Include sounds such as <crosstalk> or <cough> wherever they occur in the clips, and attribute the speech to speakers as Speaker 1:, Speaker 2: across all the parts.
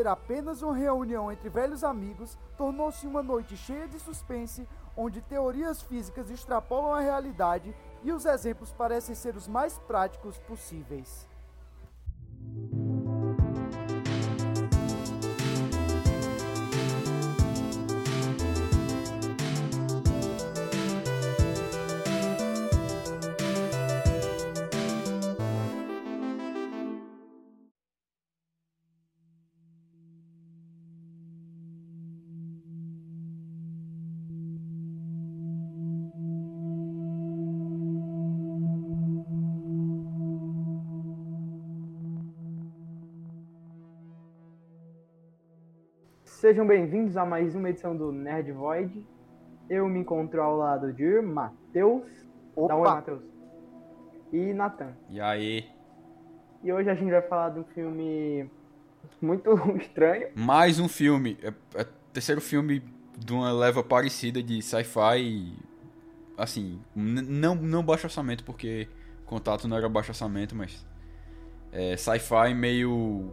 Speaker 1: ser apenas uma reunião entre velhos amigos, tornou-se uma noite cheia de suspense, onde teorias físicas extrapolam a realidade e os exemplos parecem ser os mais práticos possíveis.
Speaker 2: Sejam bem-vindos a mais uma edição do Nerd Void. Eu me encontro ao lado de Matheus. Dá um oi,
Speaker 1: Opa!
Speaker 2: Matheus. E Natan.
Speaker 3: E aí?
Speaker 2: E hoje a gente vai falar de um filme muito <laughs> estranho.
Speaker 3: Mais um filme. É, é o terceiro filme de uma leva parecida de sci-fi. Assim, não, não baixo orçamento, porque Contato não era baixo orçamento, mas. É sci-fi meio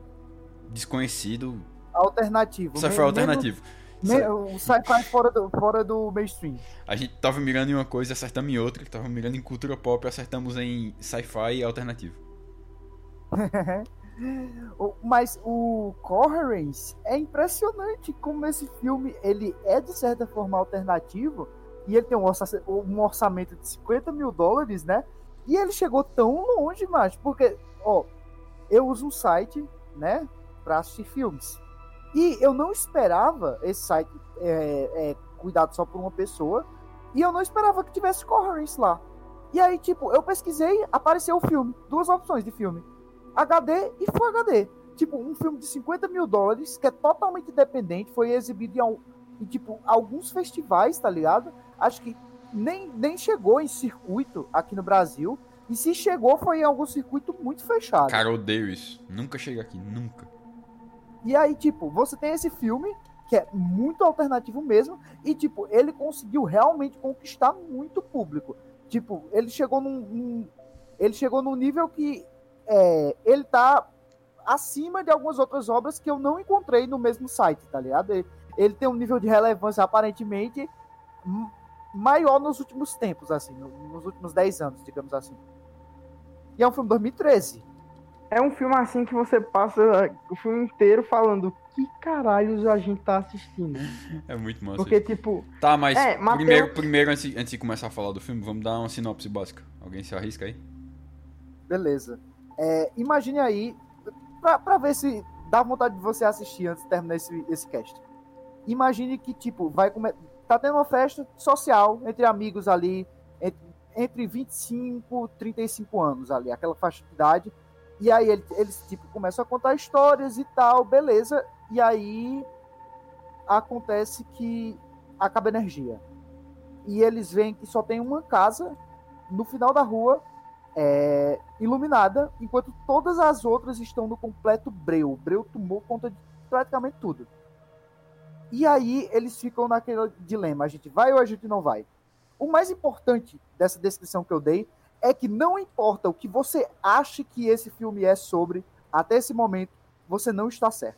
Speaker 3: desconhecido.
Speaker 1: Alternativo.
Speaker 3: Sci-fi alternativo.
Speaker 1: me- o sci-fi fora do, fora do mainstream.
Speaker 3: A gente tava mirando em uma coisa e acertamos em outra. Tava mirando em cultura pop e acertamos em sci-fi alternativo. <laughs>
Speaker 1: Mas o Coherence é impressionante como esse filme ele é de certa forma alternativo e ele tem um, orça- orçamento de 50 mil dólares, né? E ele chegou tão longe, macho, porque, ó, eu uso um site, né, pra assistir filmes. E eu não esperava esse site é, é, cuidado só por uma pessoa e eu não esperava que tivesse Coherence lá. E aí, tipo, eu pesquisei, apareceu o filme, duas opções de filme. HD e Full HD. Tipo, um filme de 50 mil dólares, que é totalmente independente, foi exibido em, em, tipo, alguns festivais, tá ligado? Acho que nem, nem chegou em circuito aqui no Brasil. E se chegou, foi em algum circuito muito fechado.
Speaker 3: Cara, odeio isso. Nunca chega aqui, nunca.
Speaker 1: E aí, tipo, você tem esse filme, que é muito alternativo mesmo, e, tipo, ele conseguiu realmente conquistar muito público. Tipo, ele chegou num. num- ele chegou num nível que é, ele tá acima de algumas outras obras que eu não encontrei no mesmo site, tá ligado? Ele, ele tem um nível de relevância aparentemente maior nos últimos tempos, assim, no- nos últimos 10 anos, digamos assim. E é um filme de 2013.
Speaker 2: É um filme assim que você passa o filme inteiro falando que caralhos a gente tá assistindo.
Speaker 3: É muito massa.
Speaker 2: Porque,
Speaker 3: isso.
Speaker 2: tipo,
Speaker 3: Tá, mas
Speaker 2: É, Mateus-
Speaker 3: primeiro, primeiro antes, antes de começar a falar do filme, vamos dar uma sinopse básica. Alguém se arrisca aí?
Speaker 1: Beleza. É, imagine aí, pra, pra ver se dá vontade de você assistir antes de terminar esse, esse cast. Imagine que, tipo, vai come... tá tendo uma festa social entre amigos ali, entre, entre 25 e 35 anos ali, aquela faixa de idade. E aí ele- eles, tipo, começam a contar histórias e tal, beleza. E aí acontece que acaba a energia. E eles veem que só tem uma casa no final da rua é, iluminada, enquanto todas as outras estão no completo breu. O breu tomou conta de praticamente tudo. E aí eles ficam naquele dilema: a gente vai ou a gente não vai? O mais importante dessa descrição que eu dei é que não importa o que você ache que esse filme é sobre, até esse momento, você não está certo.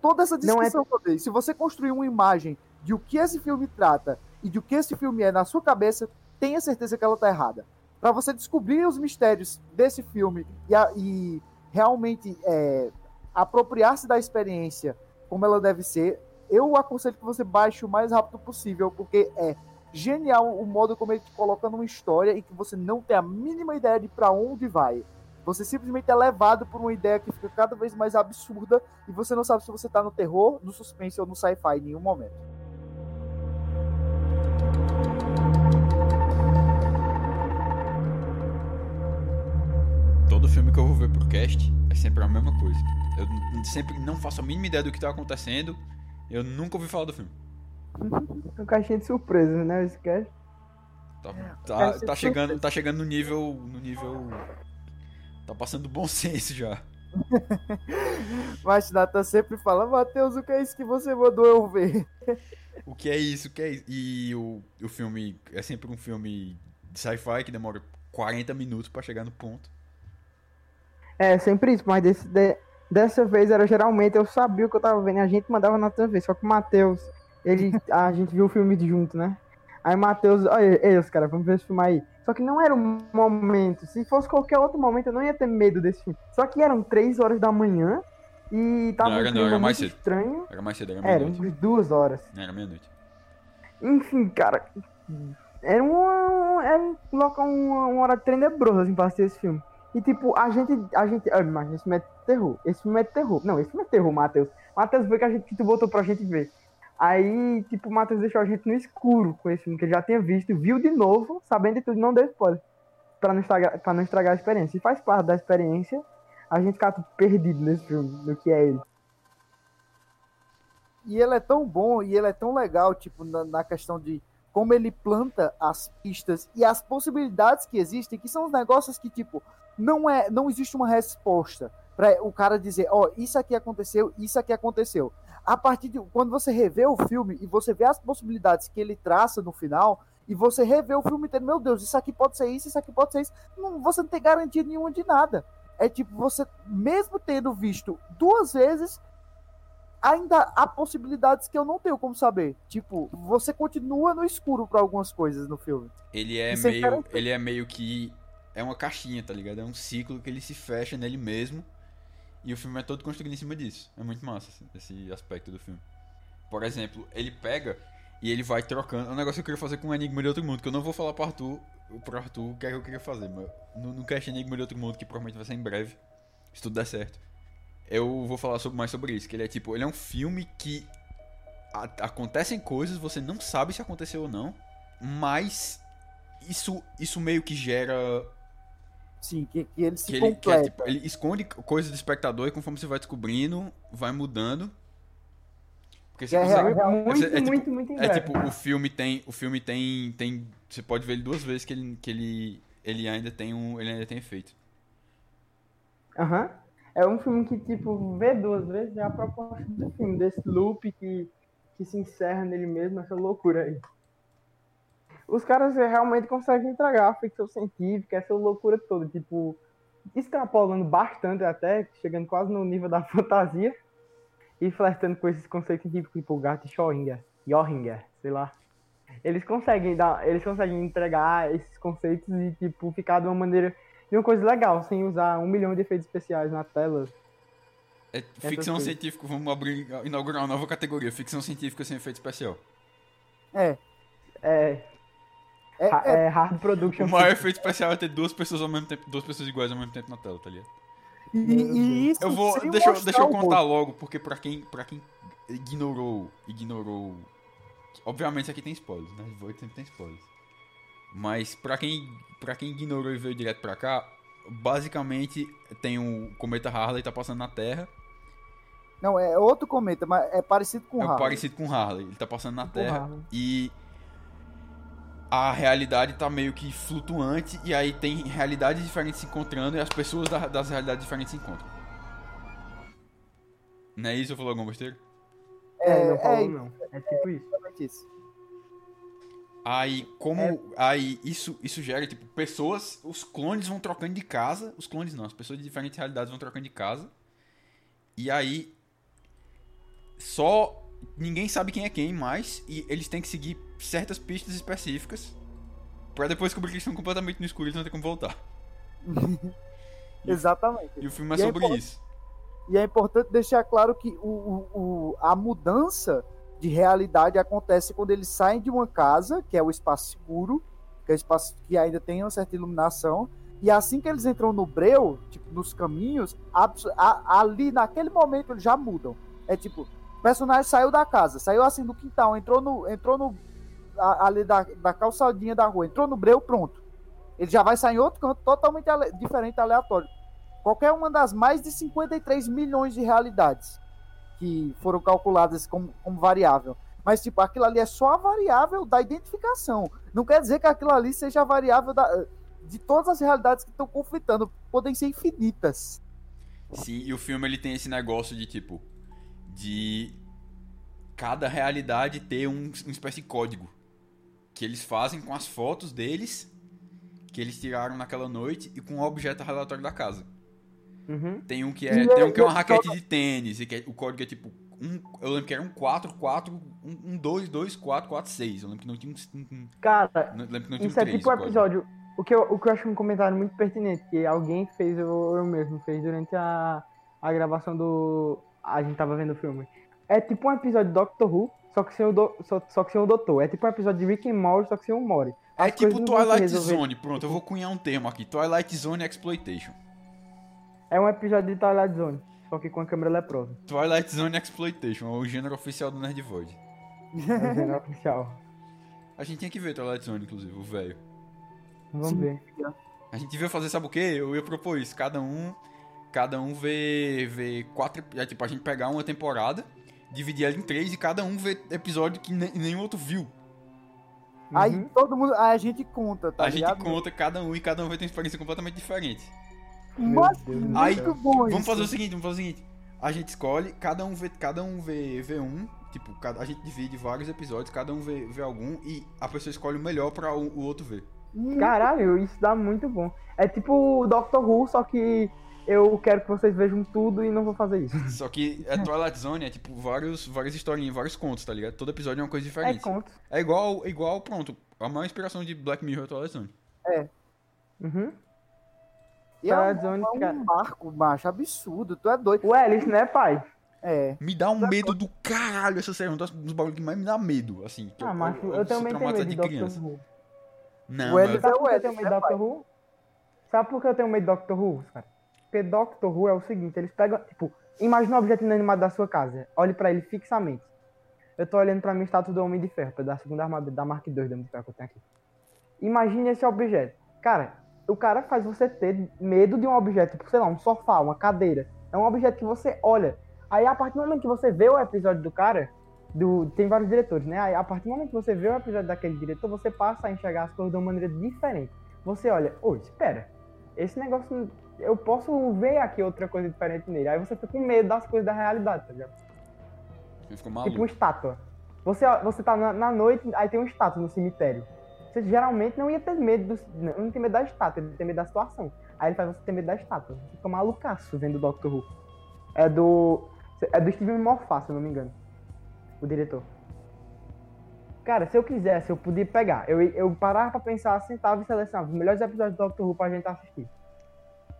Speaker 1: Toda essa
Speaker 2: é-
Speaker 1: descrição que eu dei, se você construir uma imagem de o que esse filme trata e de o que esse filme é na sua cabeça, tenha certeza que ela está errada para você descobrir os mistérios desse filme e, a- e realmente é, apropriar-se da experiência como ela deve ser, eu aconselho que você baixe o mais rápido possível, porque é genial o modo como ele te coloca numa história e que você não tem a mínima ideia de para onde vai. Você simplesmente é levado por uma ideia que fica cada vez mais absurda e você não sabe se você tá no terror, no suspense ou no sci-fi em nenhum momento.
Speaker 3: Todo filme que eu vou ver pro cast é sempre a mesma coisa. Eu sempre não faço a mínima ideia do que tá acontecendo. Eu nunca ouvi falar do filme.
Speaker 2: Um caixinha de surpresas, né? Esse cast.
Speaker 3: Tá,
Speaker 1: Cara,
Speaker 3: tá, tá
Speaker 1: é
Speaker 3: chegando,
Speaker 1: surpresa.
Speaker 3: tá chegando no nível. No nível. Tá passando do bom <laughs> senso já.
Speaker 1: Mas Nathan sempre fala, Matheus, o que é isso que você mandou eu ver?
Speaker 3: O que é isso? O que é isso? E o, o filme é sempre um filme de sci-fi que demora 40 minutos pra chegar no ponto.
Speaker 2: É, sempre isso, mas desse, de- Dessa vez era geralmente, eu sabia o que eu tava vendo, e a gente mandava na TV, só que o Matheus, ele, a gente viu o filme junto, né? Aí o Matheus, olha, ei, os caras, vamos ver esse filme aí. Só que não era um momento, se fosse qualquer outro momento, eu não ia ter medo desse filme. Só que eram três horas da manhã, e tava
Speaker 3: Não, era
Speaker 2: um
Speaker 3: não, era mais cedo.
Speaker 2: estranho.
Speaker 3: Era mais cedo, era
Speaker 2: Era,
Speaker 3: meia-noite.
Speaker 2: entre duas horas.
Speaker 3: Era meia-noite.
Speaker 2: Enfim, cara, era uma, era um local, uma, uma hora tenebrosa, assim, pra assistir esse filme. E, tipo, a gente, a gente, ah, mas esse filme é terror, esse filme é terror. Não, esse filme é terror, Matheus. Matheus foi que a gente, que tu botou pra gente ver. Aí, tipo, o Matheus deixou a gente no escuro com esse filme, que ele já tinha visto, viu de novo, sabendo de tudo, não deu spoiler. Pra não estragar, pra não estragar a experiência. E faz parte da experiência a gente ficar tipo, perdido nesse filme, no que é ele.
Speaker 1: E ele é tão bom e ele é tão legal, tipo, na, na questão de como ele planta as pistas e as possibilidades que existem, que são os negócios que, tipo, não é, não existe uma resposta para o cara dizer, ó, isso aqui aconteceu, isso aqui aconteceu. A partir de quando você revê o filme e você vê as possibilidades que ele traça no final, e você revê o filme inteiro, meu Deus, isso aqui pode ser isso, isso aqui pode ser isso, não, você não tem garantia nenhuma de nada. É tipo, você, mesmo tendo visto duas vezes, ainda há possibilidades que eu não tenho como saber. Tipo, você continua no escuro para algumas coisas no filme.
Speaker 3: Ele é
Speaker 1: é
Speaker 3: meio. ele é meio que. É uma caixinha, tá ligado? É um ciclo que ele se fecha nele mesmo. E o filme é todo construído em cima disso. É muito massa esse- esse aspecto do filme. Por exemplo, ele pega e ele vai trocando. É um negócio que eu queria fazer com o Enigma de Outro Mundo, que eu não vou falar pro Arthur, pro Arthur o que é que eu queria fazer, mas no, no cast Enigma de Outro Mundo, que provavelmente vai ser em breve, se tudo der certo. Eu vou falar sobre, mais sobre isso, que ele é tipo, ele é um filme que a- acontecem coisas, você não sabe se aconteceu ou não, mas isso, isso meio que gera
Speaker 1: Sim, que, que ele se
Speaker 3: que ele, que é,
Speaker 1: completa.
Speaker 3: tipo, ele esconde coisas do espectador e conforme você vai descobrindo, vai mudando. Porque você
Speaker 1: É
Speaker 3: consegue-
Speaker 1: real,
Speaker 2: muito,
Speaker 3: é tipo-
Speaker 2: muito, muito em
Speaker 3: é tipo, o filme tem. O filme tem. tem você pode ver ele duas vezes que ele, que ele, ele ainda tem um. Ele ainda tem efeito.
Speaker 2: Aham. É um filme que, tipo, vê duas vezes é a proposta do filme, desse loop que, que se encerra nele mesmo, essa loucura aí. Os caras realmente conseguem entregar a ficção científica, essa loucura toda, tipo, extrapolando bastante até, chegando quase no nível da <laughs> fantasia, e flertando com esses conceitos científicos, tipo o gato Schrödinger, Schrödinger, sei lá. Eles conseguem dar, eles conseguem entregar esses conceitos e, tipo, ficar de uma maneira de uma coisa legal, sem usar um milhão de efeitos especiais na tela.
Speaker 3: É ficção científica, vamos abrir, inaugurar uma nova categoria. Ficção científica sem efeito especial.
Speaker 1: É.
Speaker 2: É,
Speaker 1: É, é,
Speaker 2: é hard production.
Speaker 3: O maior efeito especial é ter duas pessoas ao mesmo tempo, duas pessoas iguais ao mesmo tempo na tela, tá ligado?
Speaker 1: e, e isso
Speaker 3: Eu vou. Deixa, eu- deixa eu contar logo, porque pra quem, pra quem ignorou. Ignorou. Obviamente aqui tem spoilers, né? Vou sempre tem spoilers. Mas pra quem, pra quem ignorou e veio direto pra cá, basicamente tem o cometa Harley tá passando na Terra.
Speaker 1: Não, é outro cometa, mas é parecido com o
Speaker 3: é
Speaker 1: Harley.
Speaker 3: parecido com Harley. Ele tá passando na
Speaker 2: Com
Speaker 3: Terra.
Speaker 2: Harley.
Speaker 3: E a realidade tá meio que flutuante. E aí tem realidades diferentes se encontrando e as pessoas da- das realidades diferentes se encontram. Não é isso? Eu falou alguma besteira?
Speaker 2: É, não
Speaker 1: É,
Speaker 2: falou
Speaker 1: é-
Speaker 2: não. É tipo isso.
Speaker 1: Exatamente isso.
Speaker 3: Aí, como.
Speaker 2: É.
Speaker 3: Aí, isso, isso gera, tipo, pessoas. Os clones vão trocando de casa. Os clones não, as pessoas de diferentes realidades vão trocando de casa. E aí. Só. Ninguém sabe quem é quem mais. E eles têm que seguir certas pistas específicas. Pra depois descobrir que eles estão completamente no escuro e não tem como voltar. <laughs>
Speaker 1: Exatamente.
Speaker 3: E o filme é
Speaker 1: E é
Speaker 3: sobre
Speaker 1: impor-
Speaker 3: isso.
Speaker 1: E é importante deixar claro que o, o- o- a mudança de realidade acontece quando eles saem de uma casa, que é o espaço escuro, que é o espaço que ainda tem uma certa iluminação, e assim que eles entram no breu, tipo, nos caminhos, abs- a- ali naquele momento eles já mudam. É tipo, o personagem saiu da casa, saiu assim do quintal, entrou no, entrou no a- ali da, da calçadinha da rua, entrou no breu, pronto. Ele já vai sair em outro canto totalmente ale- diferente, aleatório qualquer uma das mais de 53 milhões de realidades que foram calculadas como, como variável. Mas, tipo, aquilo ali é só a variável da identificação. Não quer dizer que aquilo ali seja a variável da- de todas as realidades que estão conflitando. Podem ser infinitas.
Speaker 3: Sim, e o filme ele tem esse negócio de tipo. De cada realidade ter um, uma espécie de código. Que eles fazem com as fotos deles. Que eles tiraram naquela noite e com o objeto relatório da casa.
Speaker 2: Uhum.
Speaker 3: Tem um que é, tem um que é uma raquete de tênis, e que é- o código é tipo. Um, eu lembro que era um 4, 4, um, um 2, 2, 4, 4, 6. Eu lembro que não tinha um. um- um-
Speaker 2: Cara,
Speaker 3: não- lembro que não tinha um
Speaker 2: isso é
Speaker 3: 3.
Speaker 2: tipo o episódio. O que, eu, o que eu acho um comentário muito pertinente, que alguém fez, ou eu mesmo, fez durante a, a gravação do. A gente tava vendo o filme. É tipo um episódio de Doctor Who, só que sem o, do, só, só que sem o Doutor. É tipo um episódio de Rick and Morty, só que sem o Morty.
Speaker 3: É
Speaker 2: As
Speaker 3: tipo
Speaker 2: vão se
Speaker 3: Twilight. Zone. Pronto, eu vou cunhar um termo aqui. Twilight Zone Exploitation.
Speaker 2: É um episódio de Twilight Zone, só que com a câmera leprosa.
Speaker 3: Twilight Zone Exploitation, é o gênero oficial do Nerd Void.
Speaker 2: É o gênero oficial.
Speaker 3: A gente tinha que ver Twilight Zone, inclusive, o velho.
Speaker 2: Vamos
Speaker 1: Sim.
Speaker 2: ver.
Speaker 3: A gente veio fazer, sabe o quê? Eu ia propor isso. Cada um. Cada um vê. vê quatro. É tipo a gente pegar uma temporada, dividir ela em três e cada um vê episódio que ne- nenhum outro viu.
Speaker 1: Aí
Speaker 2: Uhum.
Speaker 1: todo mundo. Aí a gente conta, tá
Speaker 3: a
Speaker 1: ligado?
Speaker 3: gente conta cada um e cada um vai ter uma experiência completamente diferente.
Speaker 1: Mas muito bom
Speaker 3: Vamos
Speaker 1: isso.
Speaker 3: fazer o seguinte, vamos fazer o seguinte. A gente escolhe, cada um vê, cada um vê, vê um, tipo, cada, a gente divide vários episódios, cada um vê, vê algum e a pessoa escolhe o melhor pra o, o outro ver.
Speaker 2: Caralho, isso dá muito bom. É tipo o Doctor Who, só que eu quero que vocês vejam tudo e não vou fazer isso. <laughs>
Speaker 3: Só que é Twilight Zone é tipo vários, várias historinhas, vários contos, tá ligado? Todo episódio é uma coisa
Speaker 2: É
Speaker 3: diferente.
Speaker 2: conto.
Speaker 3: É igual, igual, pronto, a maior inspiração de Black Mirror é Twilight Zone.
Speaker 2: Uhum.
Speaker 1: e é
Speaker 2: Twilight
Speaker 1: um,
Speaker 2: Zone,
Speaker 1: é um
Speaker 2: cara.
Speaker 1: marco, macho, absurdo. Tu é doido.
Speaker 2: O Alice, né, pai?
Speaker 1: É.
Speaker 3: Me dá um medo do caralho essa série, um dos, bagulhos que mais me dá medo, assim.
Speaker 2: Ah, mas eu,
Speaker 3: sou
Speaker 2: também tenho medo de Doctor
Speaker 3: criança.
Speaker 2: Who.
Speaker 3: Não,
Speaker 1: O Ellis
Speaker 2: Sabe
Speaker 1: é o
Speaker 2: que eu tenho
Speaker 1: Ellis,
Speaker 2: medo de
Speaker 1: né,
Speaker 2: Doctor? Who? Sabe por que eu tenho medo de Doctor Who, cara? Porque Doctor Who é o seguinte, eles pegam, tipo, imagina um objeto inanimado da sua casa, olhe pra ele fixamente. Eu tô olhando pra minha estátua do Homem de Ferro, da segunda armadura da Mark II do Homem de Ferro que eu tenho aqui. Imagine esse objeto. Cara, o cara faz você ter medo de um objeto, tipo, sei lá, um sofá, uma cadeira. É um objeto que você olha. Aí a partir do momento que você vê o episódio do cara, do, tem vários diretores, né? Aí a partir do momento que você vê o episódio daquele diretor, você passa a enxergar as coisas de uma maneira diferente. Você olha, ô, espera, esse negócio, eu posso ver aqui outra coisa diferente nele. Aí você fica com medo das coisas da realidade, tá ligado?
Speaker 3: Ficou
Speaker 2: Tipo uma
Speaker 3: maluco.
Speaker 2: estátua. Você, você tá na, na noite, aí tem uma estátua no cemitério. Você geralmente não ia ter medo, do, não ter medo da estátua, ele ter medo da situação. Aí ele faz você ter medo da estátua. Você fica malucaço vendo o Doctor Who. É do. É do Steven Moffat, se eu não me engano. O diretor. Cara, se eu quisesse, eu podia pegar. Eu, eu parava pra pensar, sentava e selecionava os melhores episódios do Doctor Who pra gente assistir.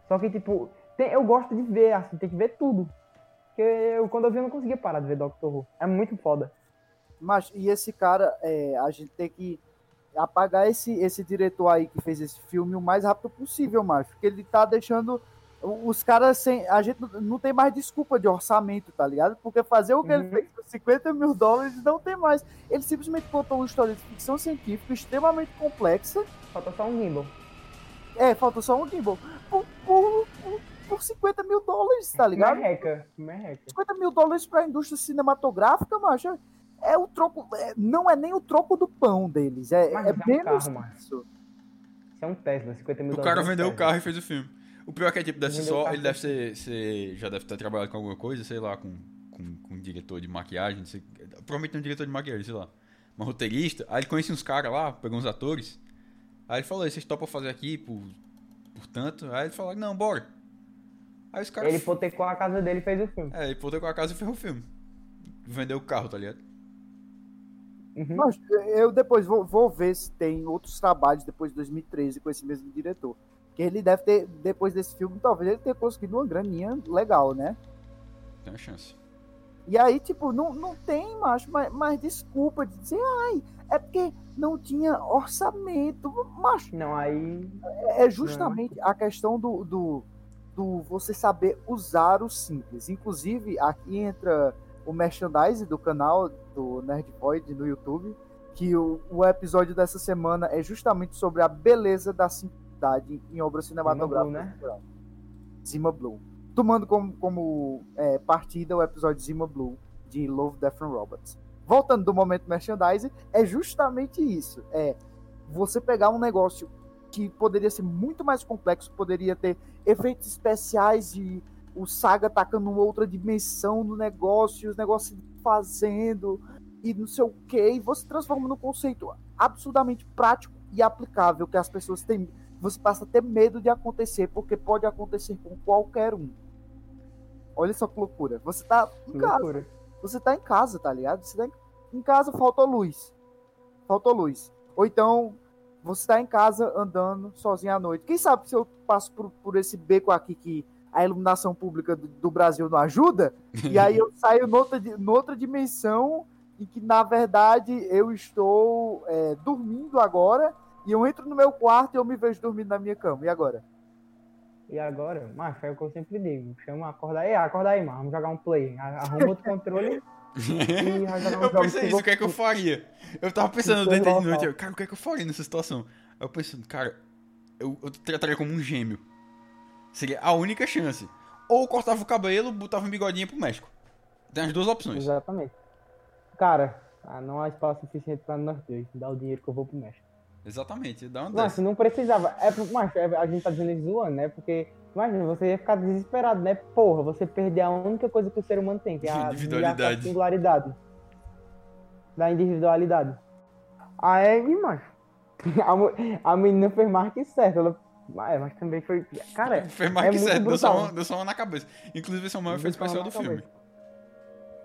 Speaker 2: Só que, tipo, tem- eu gosto de ver, assim, tem que ver tudo. Porque eu, quando eu vi, eu não conseguia parar de ver Doctor Who. É muito foda.
Speaker 1: Mas, e esse cara, é, a gente tem que apagar esse, esse diretor aí que fez esse filme o mais rápido possível, macho. Porque ele tá deixando os caras sem. A gente não- tem mais desculpa de orçamento, tá ligado? Porque fazer o que ele
Speaker 2: Uhum.
Speaker 1: fez com 50 mil dólares não tem mais. Ele simplesmente contou uma história de ficção científica extremamente complexa.
Speaker 2: Falta só um gimbal.
Speaker 1: É, falta só um gimbal. Por, por, por, por 50 mil dólares, tá ligado?
Speaker 2: Merreca. Merreca.
Speaker 1: 50 mil dólares pra indústria cinematográfica, macho. É o troco. é- não é nem o troco do pão deles. É,
Speaker 2: Mas
Speaker 1: é
Speaker 2: é um
Speaker 1: menos
Speaker 2: carro, macho.
Speaker 1: isso.
Speaker 2: Isso é um Tesla, 50 mil
Speaker 3: O
Speaker 2: dólares.
Speaker 3: cara
Speaker 2: é um
Speaker 3: vendeu o carro e fez o filme. O pior é que é tipo, deve ser
Speaker 2: o
Speaker 3: só.
Speaker 2: carro
Speaker 3: Ele deve ser, ser- Já deve ter trabalhado com alguma coisa, sei lá, com, com, com um diretor de maquiagem. Sei, provavelmente um diretor de maquiagem, sei lá. Uma roteirista. Aí ele conhecia uns caras lá, pegou uns atores. Aí ele falou, vocês topam fazer aqui por, por tanto? Aí ele falou, não, bora. Aí os caras.
Speaker 2: Ele hipotecou a casa dele e fez o filme.
Speaker 3: É, ele com a casa e ferrou o filme. Vendeu o carro, tá ligado?
Speaker 2: Uhum.
Speaker 1: Mas eu depois vou, vou ver se tem outros trabalhos depois de 2013 com esse mesmo diretor. Que ele deve ter, depois desse filme, talvez ele tenha conseguido uma graninha legal, né?
Speaker 3: Tem uma chance.
Speaker 1: E aí, tipo, não, não tem, macho, mais, mais desculpa de dizer, ai, é porque não tinha orçamento. Macho,
Speaker 2: Não, aí.
Speaker 1: é justamente a questão do, do, do você saber usar o simples. Inclusive, aqui entra o merchandise do canal do Nerd Void no YouTube, que o, o episódio dessa semana é justamente sobre a beleza da simplicidade em obras cinematográficas.
Speaker 2: né?
Speaker 1: em geral. Zima Blue. Tomando como, como é, partida o episódio Zima Blue de Love, Death and Robots. Voltando do momento merchandise, é justamente isso. É você pegar um negócio que poderia ser muito mais complexo, poderia ter efeitos especiais de o Saga atacando outra dimensão no negócio, os negócios fazendo e não sei o que, e você transforma num conceito absurdamente prático e aplicável que as pessoas têm. você passa a ter medo de acontecer, porque pode acontecer com qualquer um. Olha só que loucura. Você tá em casa.
Speaker 2: loucura.
Speaker 1: Você tá em casa, tá ligado? Você tá em, casa, faltou luz. Faltou luz. Ou então, você tá em casa andando sozinho à noite. Quem sabe se eu passo por, por esse beco aqui que a iluminação pública do, do Brasil não ajuda? <laughs> E aí eu saio noutra, noutra dimensão em que, na verdade, eu estou é, dormindo agora e eu entro no meu quarto e eu me vejo dormindo na minha cama. E agora?
Speaker 2: E agora, macho, é o que eu sempre digo. Chama, acorda aí, acorda aí, mano. Vamos jogar um play. Arruma outro controle e vai jogar um <laughs>
Speaker 3: eu pensei isso, o que é que eu faria? Eu tava pensando dentro de noite, eu, cara, o que é que eu faria nessa situação? Eu pensando, cara, eu, eu trataria como um gêmeo. Seria a única chance. Ou cortava o cabelo, botava um bigodinho pro México. Tem as duas opções.
Speaker 2: Exatamente. Cara, ah, não há espaço suficiente pra nós dois. Dá o dinheiro que eu vou pro México.
Speaker 3: Exatamente, dá uma
Speaker 2: Mas
Speaker 3: dessa.
Speaker 2: não precisava. É, macho, é- a gente tá dizendo isso zoando, né? Porque, imagina, você ia ficar desesperado, né? Porra, você perder a única coisa que o ser humano tem, que é a
Speaker 3: Individualidade.
Speaker 2: a singularidade. Da individualidade. Aí, macho. <laughs> A, a menina fez mais que certo. Ela, mas, mas também foi. Cara, <laughs>
Speaker 3: Fez mais
Speaker 2: é
Speaker 3: que certo, deu só, uma, deu só uma na cabeça. Inclusive, esse é o maior efeito especial do filme.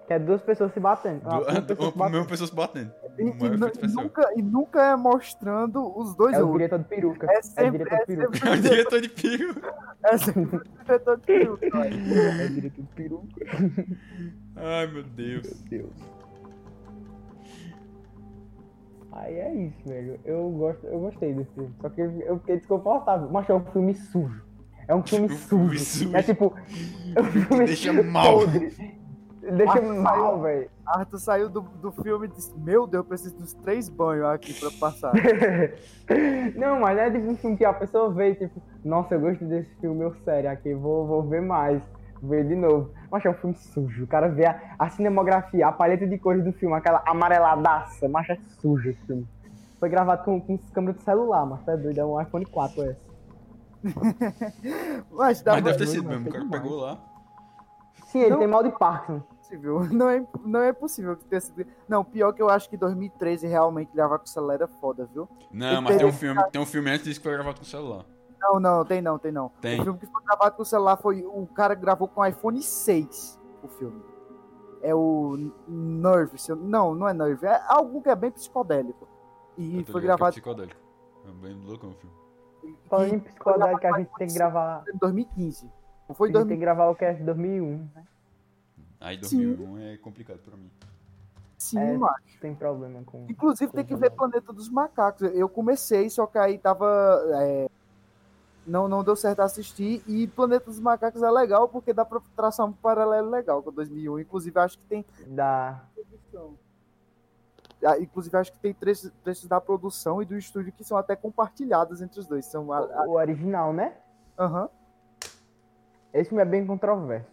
Speaker 2: que é duas pessoas se batendo. Ah, <laughs>
Speaker 3: Do,
Speaker 2: uma pessoa se batendo.
Speaker 1: E, e
Speaker 3: efeito especial.
Speaker 1: nunca, e nunca é mostrando os dois
Speaker 2: É o diretor de peruca.
Speaker 1: É
Speaker 2: É o
Speaker 1: sempre,
Speaker 2: diretor
Speaker 1: é
Speaker 2: de peruca.
Speaker 3: É o diretor de pio.
Speaker 1: É sempre o diretor de peruca. <laughs>
Speaker 2: É o diretor de peruca.
Speaker 3: Ai, meu Deus.
Speaker 2: Deus. Aí é isso, velho. Eu, gosto, eu gostei desse filme. Só que eu fiquei desconfortável. Mas é um filme sujo. É um filme
Speaker 3: Um filme
Speaker 2: sujo.
Speaker 3: sujo.
Speaker 2: É tipo. É um filme
Speaker 3: deixa <laughs> mal.
Speaker 2: Deixa
Speaker 1: Ah,
Speaker 2: mal, velho.
Speaker 1: Arthur saiu do, do filme e disse: Meu Deus, eu preciso dos três banhos aqui pra passar. <laughs>
Speaker 2: Não, mas é tipo um filme que a pessoa vê e tipo, nossa, eu gosto desse filme, meu sério, aqui, vou, vou ver mais, ver de novo. Mas é um filme sujo, o cara vê a, a cinemografia, a paleta de cores do filme, aquela amareladaça, mas é sujo esse filme. Foi gravado com, com câmera de celular, mas tá doido, é um iPhone 4 esse. <laughs>
Speaker 1: Mas dá
Speaker 3: Mas deve ter sido mesmo. O cara
Speaker 2: demais.
Speaker 3: pegou lá.
Speaker 2: Sim, ele
Speaker 1: Não.
Speaker 2: tem mal de Parkinson.
Speaker 1: possível. <laughs> Não é, não é possível que tenha sido. Não, pior que eu acho que 2013 realmente gravar com o celular era foda, viu?
Speaker 3: Não, mas tem um filme, tem um filme antes disso que foi gravado com o celular.
Speaker 1: Não, não, tem não, tem não.
Speaker 3: Tem.
Speaker 1: O filme que foi gravado com o celular foi. O cara gravou com iPhone 6 o filme. É o Nerve. se eu- Não, não é Nerve. É algo que é bem psicodélico. E foi
Speaker 3: é
Speaker 1: gravado
Speaker 3: psicodélico. É bem louco o filme.
Speaker 2: Falando em psicodélico, a gente tem que gravar.
Speaker 1: em 2015. Não foi
Speaker 2: tem
Speaker 1: 2015.
Speaker 2: que gravar o cast de 2001, né?
Speaker 3: Aí
Speaker 1: Sim.
Speaker 3: 2001 é complicado pra mim.
Speaker 1: Sim,
Speaker 2: É.
Speaker 1: mano.
Speaker 2: Tem problema com.
Speaker 1: Inclusive tem que ver Planeta dos Macacos. Eu comecei, só que aí tava. é, Não, não deu certo assistir. E Planeta dos Macacos é legal porque dá pra traçar um paralelo legal com 2001. Inclusive acho que tem.
Speaker 2: Da.
Speaker 1: ah, Inclusive acho que tem trechos, trechos da produção e do estúdio que são até compartilhados entre os dois. São. a- a-
Speaker 2: O original, né?
Speaker 1: Aham.
Speaker 2: Esse filme é bem controverso.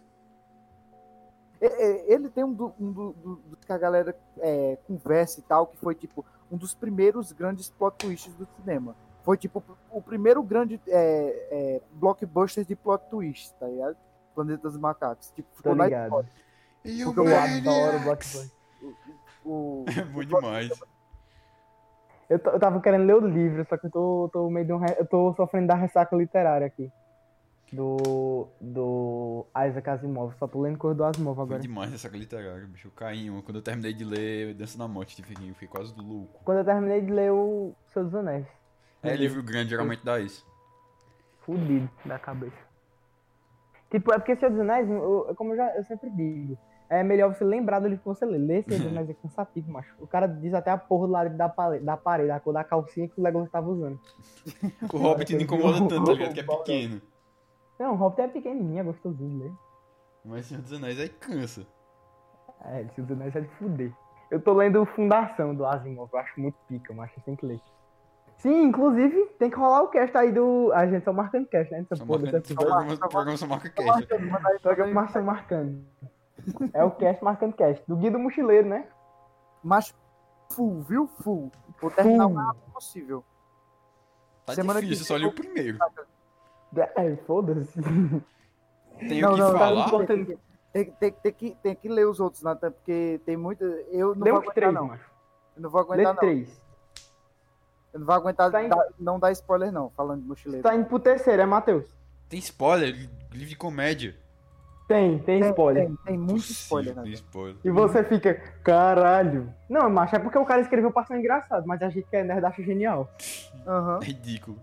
Speaker 1: Ele tem um, do, um do- do- dos que a galera é, conversa e tal, que foi tipo um dos primeiros grandes plot twists do cinema. Foi tipo o primeiro grande é, é, blockbuster de plot twist, tá ligado? Planeta dos Macacos. Tipo, ficou na
Speaker 2: ligado.
Speaker 3: E
Speaker 1: Porque
Speaker 3: o
Speaker 1: eu
Speaker 2: adoro o Blockbuster.
Speaker 1: O, <laughs>
Speaker 3: É bom demais.
Speaker 2: Eu, eu tava querendo ler o livro, só que eu tô, tô meio de um. Eu tô sofrendo da ressaca literária aqui. Do. Do Isaac Asimov. Só tô lendo coisa do Asimov
Speaker 3: Foi
Speaker 2: agora.
Speaker 3: demais essa literária, bicho. Eu caí uma. Quando eu terminei de ler Dança na Morte, King, eu fiquei quase louco.
Speaker 2: Quando eu terminei de ler o Senhor dos Anéis.
Speaker 3: É, livro grande geralmente dá isso.
Speaker 2: Fudido da cabeça. Tipo, é porque Senhor dos Anéis, eu- como eu, já, eu sempre digo, é melhor você lembrar do livro que você lê. Ler Senhor dos <laughs> Anéis é cansativo, macho. O cara diz até a porra do lado da parede, da parede, a cor da calcinha que o Legolas tava usando. <laughs>
Speaker 3: O Hobbit não incomoda tanto, tá ligado? Que é <laughs> pequeno.
Speaker 2: Não, o Hobbit é pequenininho, é gostosinho de ler.
Speaker 3: Mas Senhor dos Anéis aí cansa.
Speaker 2: É, Senhor dos Anéis é de fuder. Eu tô lendo Fundação do Asimov, eu acho muito pica, mas tem que ler. Sim, inclusive, tem que rolar o cast aí do. A gente só marcando cast, né? Essa
Speaker 3: Só
Speaker 2: porra
Speaker 3: marca,
Speaker 2: desse
Speaker 3: programa,
Speaker 2: episódio.
Speaker 3: programa só marca cast.
Speaker 2: Programa só marcando. É o cast marcando cast. Do Guia do Mochileiro, né?
Speaker 1: Mas full, viu? Full. Vou terminar o mais rápido possível.
Speaker 3: Tá
Speaker 1: Semana que
Speaker 3: difícil,
Speaker 1: vem
Speaker 3: só li
Speaker 1: eu-
Speaker 3: o primeiro.
Speaker 2: É, foda-se.
Speaker 3: Tem
Speaker 1: Não,
Speaker 3: o que
Speaker 1: não, tá
Speaker 3: falar.
Speaker 2: importante.
Speaker 1: Tem, tem, tem, que, tem que ler os outros, Nathan, porque tem muito. Eu não
Speaker 2: Lê
Speaker 1: vou aguentar,
Speaker 2: três,
Speaker 1: não.
Speaker 2: macho.
Speaker 1: Eu não vou
Speaker 2: Lê
Speaker 1: aguentar, não.
Speaker 2: três.
Speaker 1: Eu não vou aguentar
Speaker 2: Tá em-
Speaker 1: dar- não dar spoiler, não, falando de mochileiro.
Speaker 2: Tá indo pro terceiro, é, Matheus?
Speaker 3: Tem spoiler, livro de comédia.
Speaker 2: Tem, tem spoiler.
Speaker 1: Tem, tem muito
Speaker 3: Possível,
Speaker 1: spoiler, né?
Speaker 3: tem spoiler.
Speaker 2: E você fica, caralho. Não, macho, é porque o cara escreveu ser engraçado, mas a gente que é nerd acha genial.
Speaker 3: É ridículo.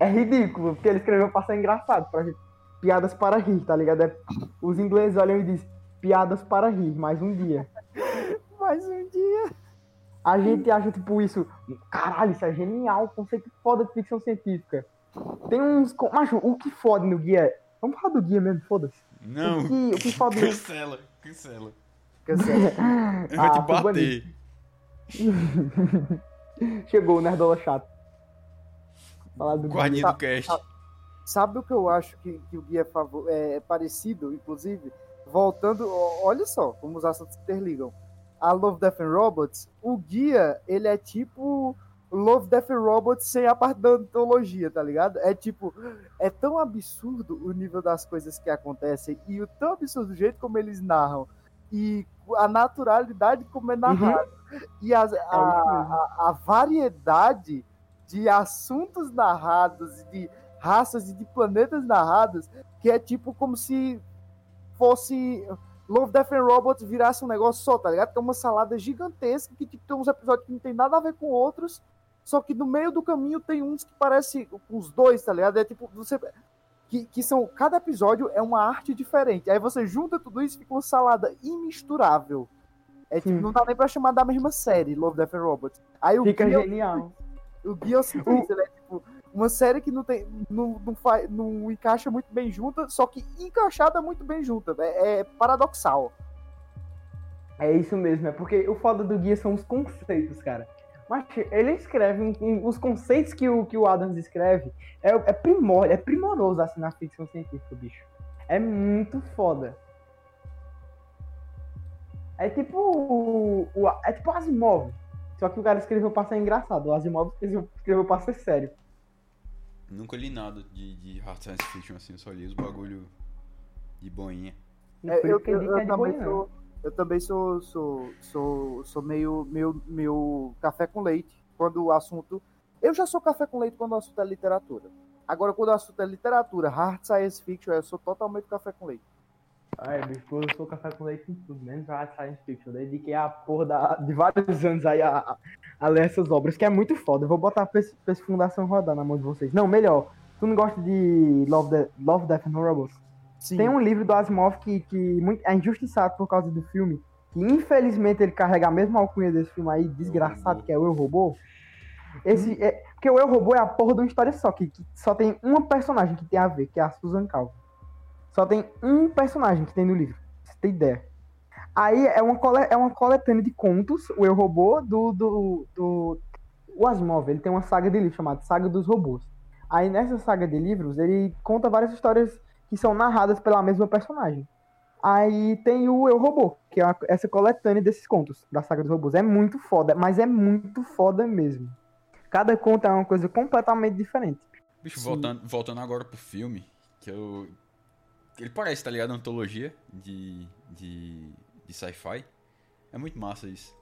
Speaker 2: É ridículo, porque ele escreveu pra ser engraçado, pra gente. Piadas para rir, tá ligado? É- Os ingleses olham e dizem, piadas para rir, mais um dia. <laughs>
Speaker 1: Mais um dia.
Speaker 2: A gente acha, tipo, isso, caralho, isso é genial, conceito foda de ficção científica. Tem uns. Macho, o que fode no guia é. Vamos falar do guia mesmo, foda-se.
Speaker 3: Não,
Speaker 2: O que, o que fode no.
Speaker 3: cancela, cancela.
Speaker 1: Cancela. <laughs>
Speaker 3: Eu vou
Speaker 2: Ah,
Speaker 3: te bater. <laughs>
Speaker 2: Chegou o Nerdola chato. Falar do
Speaker 3: Guardinha
Speaker 1: Tá-
Speaker 3: do cast.
Speaker 1: Sabe o que eu acho que, que o guia é, favor- é parecido, inclusive? Voltando, olha só como os assuntos se interligam. A Love, Death and Robots, o guia, ele é tipo Love, Death and Robots sem a parte da antologia, tá ligado? É tipo, é tão absurdo o nível das coisas que acontecem e o tão absurdo o jeito como eles narram e a naturalidade como é narrado e as- a,
Speaker 2: mesmo.
Speaker 1: a- a variedade de assuntos narrados, de raças e de planetas narrados, que é tipo como se fosse Love, Death and Robots virasse um negócio só, tá ligado? Que é uma salada gigantesca que tipo, tem uns episódios que não tem nada a ver com outros, só que no meio do caminho tem uns que parecem com os dois, tá ligado? É tipo, você. Que, que são. Cada episódio é uma arte diferente. Aí você junta tudo isso e fica uma salada imisturável. É tipo,
Speaker 2: Sim.
Speaker 1: não dá nem pra chamar da mesma série, Love, Death and Robots. Aí o
Speaker 2: Fica genial.
Speaker 1: O ele é tipo uma série que não tem. Não, não, faz, não encaixa muito bem junta, só que encaixada muito bem junta. É, é paradoxal.
Speaker 2: É isso mesmo, é porque o foda do guia são os conceitos, cara. Mas ele escreve um- um- os conceitos que o, que o Adams escreve é, é primor, é primoroso assim na ficção científica, bicho. É muito foda. É tipo o, o- é tipo o Asimov. Só que o cara escreveu pra ser engraçado. O Asimov escreveu, escreveu pra ser sério.
Speaker 3: Nunca li nada de, de hard science fiction assim, eu só li os bagulho de boinha.
Speaker 1: É,
Speaker 2: foi
Speaker 1: eu,
Speaker 2: que
Speaker 1: eu, eu também sou, eu também sou, sou, sou, sou meio, meio, meio café com leite quando o assunto. Eu já sou café com leite quando o assunto é literatura. Agora, quando o assunto é literatura, hard science fiction, eu sou totalmente café com leite.
Speaker 2: Ai, bicho, eu sou café com leite em tudo, menos a science fiction. Eu dediquei a porra da- de vários anos aí a, a- a ler essas obras, que é muito foda. Eu vou botar pra esse, pra esse Fundação rodar na mão de vocês. Não, melhor. Tu não gosta de Love, De- Love Death and Robots?
Speaker 1: Sim.
Speaker 2: Tem um livro do Asimov que, que muito, é injustiçado por causa do filme, que infelizmente ele carrega a mesma alcunha desse filme aí, desgraçado, que é o Eu Robô. Esse, é, porque o Eu Robô é a porra de uma história só, que, que só tem uma personagem que tem a ver, que é a Susan Calvin. Só tem um personagem que tem no livro, pra você ter ideia. Aí é uma, cole, é uma coletânea de contos, o Eu Robô, do, do, do... O Asimov, ele tem uma saga de livros chamada Saga dos Robôs. Aí nessa saga de livros, ele conta várias histórias que são narradas pela mesma personagem. Aí tem o Eu Robô, que é uma- essa coletânea desses contos da saga dos robôs. É muito foda, mas é muito foda mesmo. Cada conto é uma coisa completamente diferente.
Speaker 3: Bicho, voltando, voltando agora pro filme, que eu. Ele parece, tá ligado? Antologia de, de, de sci-fi. É muito massa isso.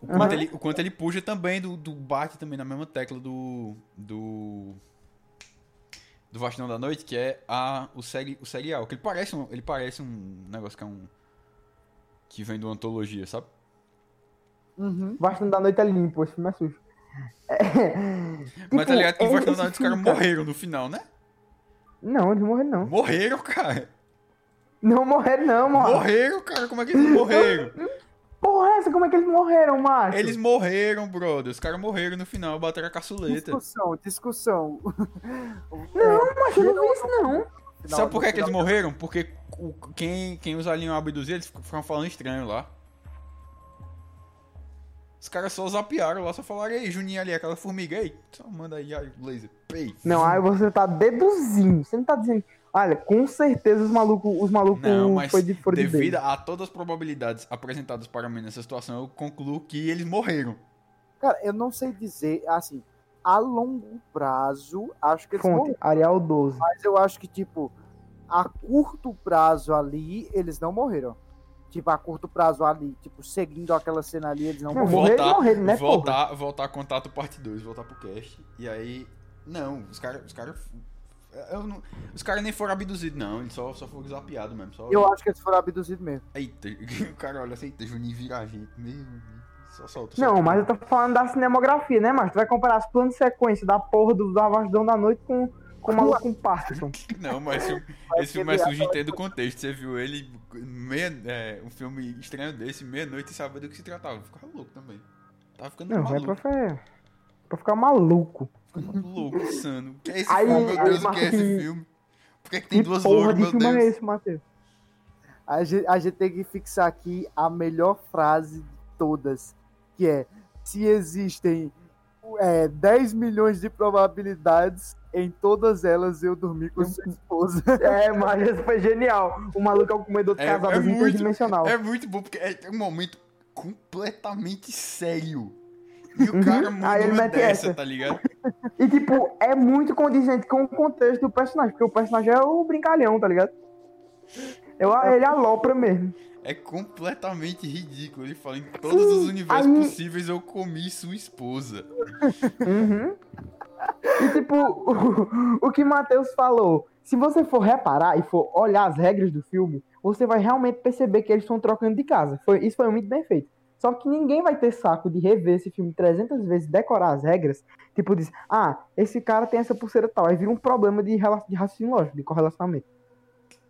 Speaker 3: O quanto, ele, o quanto ele puxa também do, do. Bate também na mesma tecla do. Do. Do Vastão da Noite, que é a, o, seri, o serial. Que ele parece, um, ele parece um negócio que é um. Que vem de uma antologia, sabe?
Speaker 1: Uhum.
Speaker 2: Bastante da noite é limpo, esse filme é sujo. É,
Speaker 3: Mas tá
Speaker 2: tipo,
Speaker 3: ligado que o
Speaker 2: é
Speaker 3: Vastão
Speaker 2: esse
Speaker 3: da Noite os caras morreram no final, né?
Speaker 2: Não, eles morreram não.
Speaker 3: Morreram, cara!
Speaker 2: Não morreram não, mano.
Speaker 3: Morreram, cara! Como é que eles morreram? <laughs>
Speaker 2: Porra, essa, como é que eles morreram, macho?
Speaker 3: Eles morreram, brother. Os caras morreram no final, bateram a caçuleta.
Speaker 1: Discussão, discussão. <laughs>
Speaker 2: Não, macho, eu não vi isso não.
Speaker 3: Sabe por que, que eles morreram? Porque o- quem, quem os aliens abduziram, eles ficaram falando estranho lá. Os caras só zapearam lá, só falaram, ei, Juninho ali, aquela formiga aí. Só manda aí, aí, laser.
Speaker 2: Não, aí você tá deduzindo. Você não tá dizendo. Olha, com certeza os malucos os malucos
Speaker 3: Não, mas
Speaker 2: foi de foram de
Speaker 3: devido a todas as probabilidades apresentadas para mim nessa situação, eu concluo que eles morreram.
Speaker 1: Cara, eu não sei dizer, assim, a longo prazo, acho que eles
Speaker 2: Fonte,
Speaker 1: morreram,
Speaker 2: Arial 12.
Speaker 1: mas eu acho que, tipo, a curto prazo ali, eles não morreram. tipo, a curto prazo ali, tipo, seguindo aquela cena ali, eles não
Speaker 2: Não,
Speaker 1: vão
Speaker 2: morrer,
Speaker 3: voltar,
Speaker 2: morrer, né, porra?
Speaker 3: voltar, voltar contato parte 2, voltar pro cast. E aí. Não, os caras. Os caras. não- Os caras nem foram abduzidos, não. Eles só, só foram desapiados mesmo. Só...
Speaker 1: Eu acho que eles foram abduzidos mesmo.
Speaker 3: Eita, <laughs> o cara olha assim, eita, Juninho vira a gente. Meu. Só solta.
Speaker 2: Não,
Speaker 3: solta.
Speaker 2: mas eu tô falando da cinemografia, né, mas tu vai comparar as planos de sequência da porra do Vastidão da Noite com, com o maluco com Parkinson. <laughs>
Speaker 3: Não, mas esse, esse filme é sujo em do contexto. Você viu ele, meia, é, um filme estranho desse, meia-noite, e sabia do que se tratava. Ficava louco também. Tava ficando
Speaker 2: Não, é pra,
Speaker 3: maluco.
Speaker 2: Pra ficar maluco.
Speaker 3: Louco, insano. O que é esse
Speaker 2: Aí-
Speaker 3: filme? Meu
Speaker 2: aí,
Speaker 3: Deus, o que é esse filme? Por que, que tem
Speaker 2: Que
Speaker 3: duas
Speaker 2: porra de
Speaker 3: meu
Speaker 2: filme é
Speaker 3: Deus?
Speaker 2: esse, Matheus?
Speaker 1: A gente, a gente tem que fixar aqui a melhor frase de todas, que é se existem é, 10 milhões de probabilidades, em todas elas eu dormi com sua esposa. <laughs>
Speaker 2: É, mas esse foi genial. O maluco é o comedor de
Speaker 3: É-
Speaker 2: casadas
Speaker 3: é muito-
Speaker 2: interdimensional.
Speaker 3: É muito bom, porque é um momento completamente sério. E o
Speaker 2: Uhum.
Speaker 3: cara
Speaker 2: Aí ele
Speaker 3: uma
Speaker 2: mete
Speaker 3: dessa,
Speaker 2: essa.
Speaker 3: tá ligado?
Speaker 2: E, tipo, é muito condizente com o contexto do personagem, porque o personagem é o brincalhão, tá ligado? Eu, ele alopra mesmo.
Speaker 3: É completamente ridículo. Ele fala, em todos os universos
Speaker 2: aí-
Speaker 3: possíveis eu comi sua esposa.
Speaker 2: Uhum. E, tipo, o, <laughs> o que Matheus falou, se você for reparar e for olhar as regras do filme, você vai realmente perceber que eles estão trocando de casa. Foi, isso foi muito bem feito. Só que ninguém vai ter saco de rever esse filme 300 vezes, decorar as regras. Tipo, diz, ah, esse cara tem essa pulseira tal. Aí vira um problema de, de raciocínio lógico, de correlacionamento.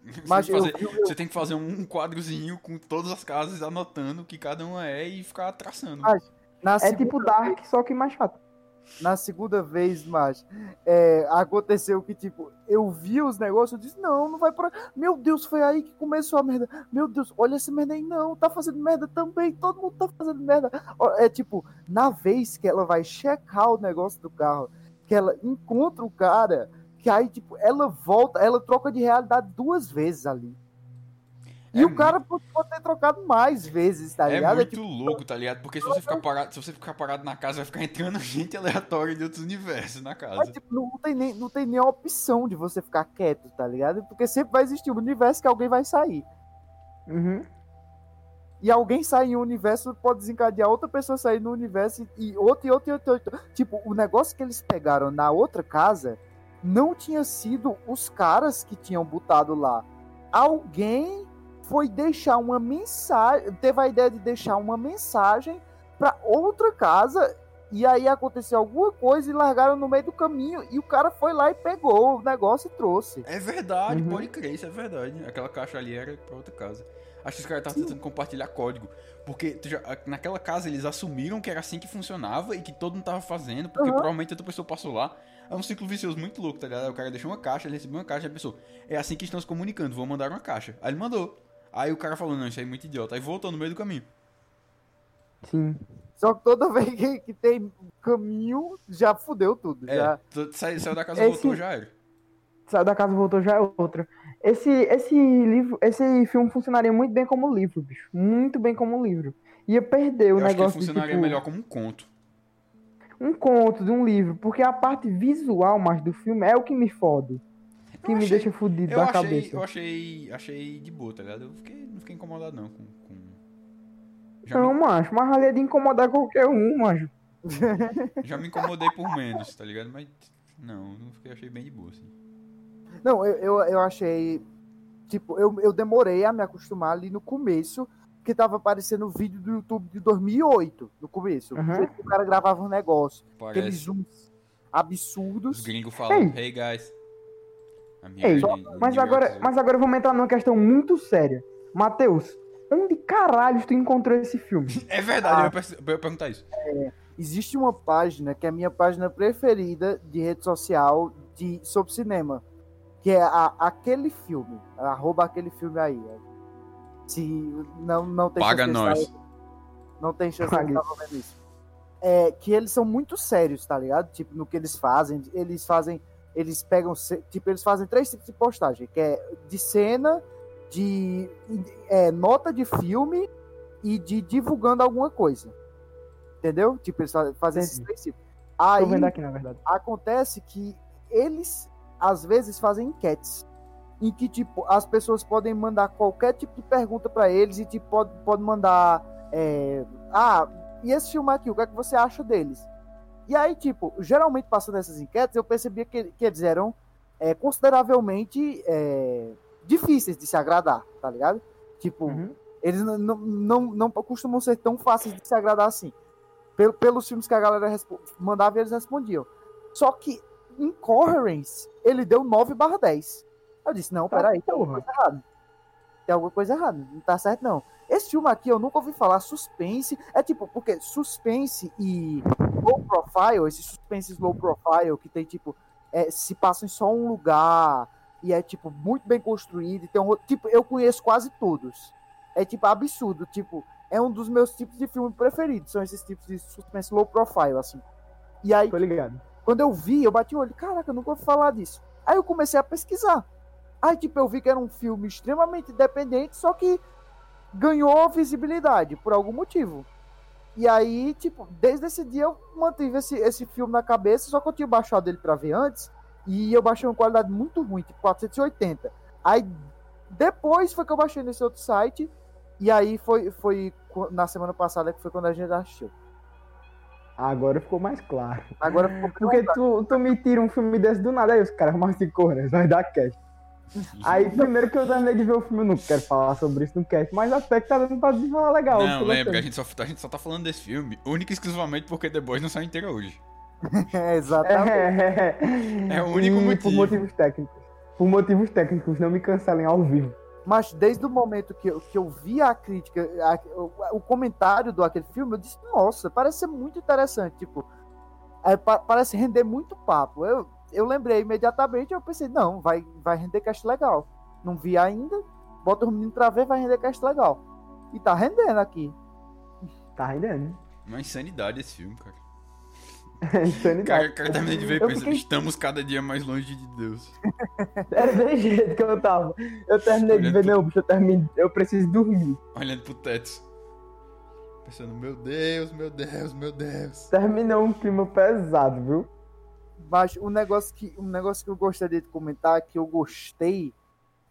Speaker 3: Você,
Speaker 1: Mas
Speaker 3: tem que fazer,
Speaker 1: eu- eu-
Speaker 3: você tem que fazer um quadrozinho com todas as casas, anotando o que cada uma é e ficar traçando.
Speaker 2: É tipo Dark, só que mais chato.
Speaker 1: Na segunda vez, mas é, aconteceu que, tipo, eu vi os negócios, eu disse, não, não vai pra. Meu Deus, foi aí que começou a merda. Meu Deus, olha essa merda aí, não, tá fazendo merda também, todo mundo tá fazendo merda. É tipo, na vez que ela vai checar o negócio do carro, que ela encontra o cara, que aí, tipo, ela volta, ela troca de realidade duas vezes ali. E
Speaker 3: É
Speaker 1: o cara pode pode ter trocado mais vezes, tá
Speaker 3: É
Speaker 1: ligado?
Speaker 3: muito
Speaker 1: tipo,
Speaker 3: louco, tá ligado? Porque se você ficar parado, se você ficar parado na casa, vai ficar entrando <laughs> gente aleatória de outros universos na
Speaker 1: Mas,
Speaker 3: casa.
Speaker 1: tipo, não, tem nem, não tem nem a opção de você ficar quieto, tá ligado? Porque sempre vai existir um universo que alguém vai sair.
Speaker 2: Uhum.
Speaker 1: E alguém sair em um universo pode desencadear outra pessoa sair no universo e outro e outro e outro, e outro. Tipo, o negócio que eles pegaram na outra casa não tinha sido os caras que tinham botado lá. Alguém foi deixar uma mensagem, teve a ideia de deixar uma mensagem pra outra casa e aí aconteceu alguma coisa e largaram no meio do caminho e o cara foi lá e pegou o negócio e trouxe.
Speaker 3: É verdade,
Speaker 2: Uhum.
Speaker 3: pode crer, isso é verdade. Aquela caixa ali era pra outra casa. Acho que os caras estavam tentando compartilhar código. Porque tu já- naquela casa eles assumiram que era assim que funcionava e que todo mundo tava fazendo, porque
Speaker 1: Uhum.
Speaker 3: provavelmente outra pessoa passou lá. É um ciclo vicioso muito louco, tá ligado? O cara deixou uma caixa, ele recebeu uma caixa, a pessoa, é assim que estão se comunicando, vou mandar uma caixa. Aí ele mandou. Aí o cara falou, não, isso aí é muito idiota. Aí voltou no meio do caminho.
Speaker 2: Sim.
Speaker 1: Só que toda <laughs> vez que, que tem caminho, já fudeu tudo.
Speaker 3: É,
Speaker 1: Já.
Speaker 3: tu- saiu, saiu da casa e
Speaker 2: Esse-
Speaker 3: voltou, já era.
Speaker 2: Saiu da casa voltou já é outra. Esse, esse livro, esse filme funcionaria muito bem como livro, bicho. Muito bem como livro. Ia perder o
Speaker 3: Eu acho que
Speaker 2: negócio de
Speaker 3: funcionaria
Speaker 2: tipo,
Speaker 3: melhor como um conto.
Speaker 2: um conto de um livro, porque a parte visual mais do filme é o que me fode. Que
Speaker 3: Eu
Speaker 2: me
Speaker 3: achei-
Speaker 2: deixa fudido
Speaker 3: Eu
Speaker 2: da
Speaker 3: achei,
Speaker 2: cabeça.
Speaker 3: eu achei, achei de boa, tá ligado? Eu fiquei, não fiquei incomodado não com... com... Já,
Speaker 2: Não,
Speaker 3: me,
Speaker 2: macho, mas ali é de incomodar qualquer um, macho. <laughs>
Speaker 3: já me incomodei por menos, tá ligado? Mas não, não fiquei, achei bem de boa, assim.
Speaker 1: Não, eu, eu, eu achei. Tipo, eu, eu demorei a me acostumar ali no começo, porque tava aparecendo vídeo do YouTube de 2008, no começo.
Speaker 2: Uhum.
Speaker 1: que O cara gravava um negócio. Aqueles
Speaker 3: Parece
Speaker 1: zooms
Speaker 3: os
Speaker 1: absurdos.
Speaker 3: gringos falam,
Speaker 2: Ei.
Speaker 3: hey guys.
Speaker 2: Ei,
Speaker 3: in
Speaker 2: Mas agora, mas agora vamos entrar numa questão muito séria. Matheus, onde caralho tu encontrou esse filme? <laughs>
Speaker 3: É verdade,
Speaker 1: Ah.
Speaker 3: eu ia per- eu ia perguntar isso.
Speaker 1: Existe uma página que é a minha página preferida de rede social de, sobre cinema. Que é a, aquele filme. Arroba aquele filme aí. Se não, não tem
Speaker 3: Paga
Speaker 1: chance de
Speaker 3: nós.
Speaker 1: estar- Não tem chance de estar vendo isso. É, que eles são muito sérios, tá ligado? Tipo, no que eles fazem. Eles fazem. Eles pegam. Tipo, eles fazem três tipos de postagem: que é de cena, de é, nota de filme e de divulgando alguma coisa. Entendeu? Tipo, eles fa- fazem esses três tipos.
Speaker 2: Tô
Speaker 1: Aí
Speaker 2: vendo aqui, na verdade.
Speaker 1: acontece que eles às vezes fazem enquetes. em que, tipo, as pessoas podem mandar qualquer tipo de pergunta para eles e, tipo, pode, pode mandar. É, ah, e esse filme aqui, o que é que você acha deles? E aí, tipo, geralmente passando essas enquetes, eu percebia que, que eles eram é, consideravelmente é, difíceis de se agradar, tá ligado? Tipo, uhum. eles não, não, não costumam ser tão fáceis de se agradar assim. Pel, pelos filmes que a galera mandava, eles respondiam. Só que em Coherence, ele deu 9 barra 10. Eu disse, não, tá peraí, coisa errada. Tem alguma coisa errada, não tá certo não. Esse filme aqui eu nunca ouvi falar, suspense, é tipo, porque suspense e low profile, esse suspense low profile, que tem tipo, é, se passa em só um lugar, e é tipo, muito bem construído, e tem um, tipo, eu conheço quase todos. É tipo, absurdo, tipo, é um dos meus tipos de filme preferidos, são esses tipos de suspense low profile, assim. E aí, quando eu vi, eu bati o olho, caraca, eu nunca ouvi falar disso. Aí eu comecei a pesquisar. Aí, tipo, eu vi que era um filme extremamente independente, só que ganhou visibilidade por algum motivo. E aí, tipo, desde esse dia eu mantive esse, esse filme na cabeça, só que eu tinha baixado ele pra ver antes, e eu baixei uma qualidade muito ruim, tipo 480. Aí, depois foi que eu baixei nesse outro site, e aí foi, foi na semana passada que foi quando a gente assistiu.
Speaker 2: Agora ficou mais claro.
Speaker 1: Agora ficou
Speaker 2: Porque tu, tu me tira um filme desse do nada, aí os caras, mas de cor, né? Vai dar cast. Aí, primeiro que eu terminei de ver o filme, eu não quero falar sobre isso no cast, mas até que tá dando pra falar legal.
Speaker 3: Não, lembra, a gente, só, a gente só tá falando desse filme, única e exclusivamente porque The Boys não saiu inteira hoje. <laughs>
Speaker 1: é, exatamente.
Speaker 2: É,
Speaker 3: é, é o único e motivo.
Speaker 2: por motivos técnicos. Por motivos técnicos, não me cancelem ao vivo.
Speaker 1: Mas desde o momento que eu, que eu vi a crítica, a, o, o, comentário do aquele filme, eu disse, nossa, parece ser muito interessante. Tipo, é, pa, parece render muito papo. Eu, eu lembrei imediatamente, eu pensei, não, vai, vai render cast legal. Não vi ainda, bota o menino pra ver, vai render cast legal. E tá rendendo aqui.
Speaker 2: Tá rendendo.
Speaker 3: Uma insanidade esse filme, cara.
Speaker 2: É <laughs> insanidade.
Speaker 3: Cara, cara terminei de ver e fiquei... estamos cada dia mais longe de Deus. <laughs>
Speaker 2: Era do jeito que eu tava. Eu terminei Olhando de ver, pro... não, bicho, eu terminei, eu preciso dormir.
Speaker 3: Olhando pro teto. Pensando, meu Deus, meu Deus, meu Deus.
Speaker 2: Terminou um clima pesado, viu?
Speaker 1: Mas um negócio que, um negócio que eu gostaria de comentar, que eu gostei,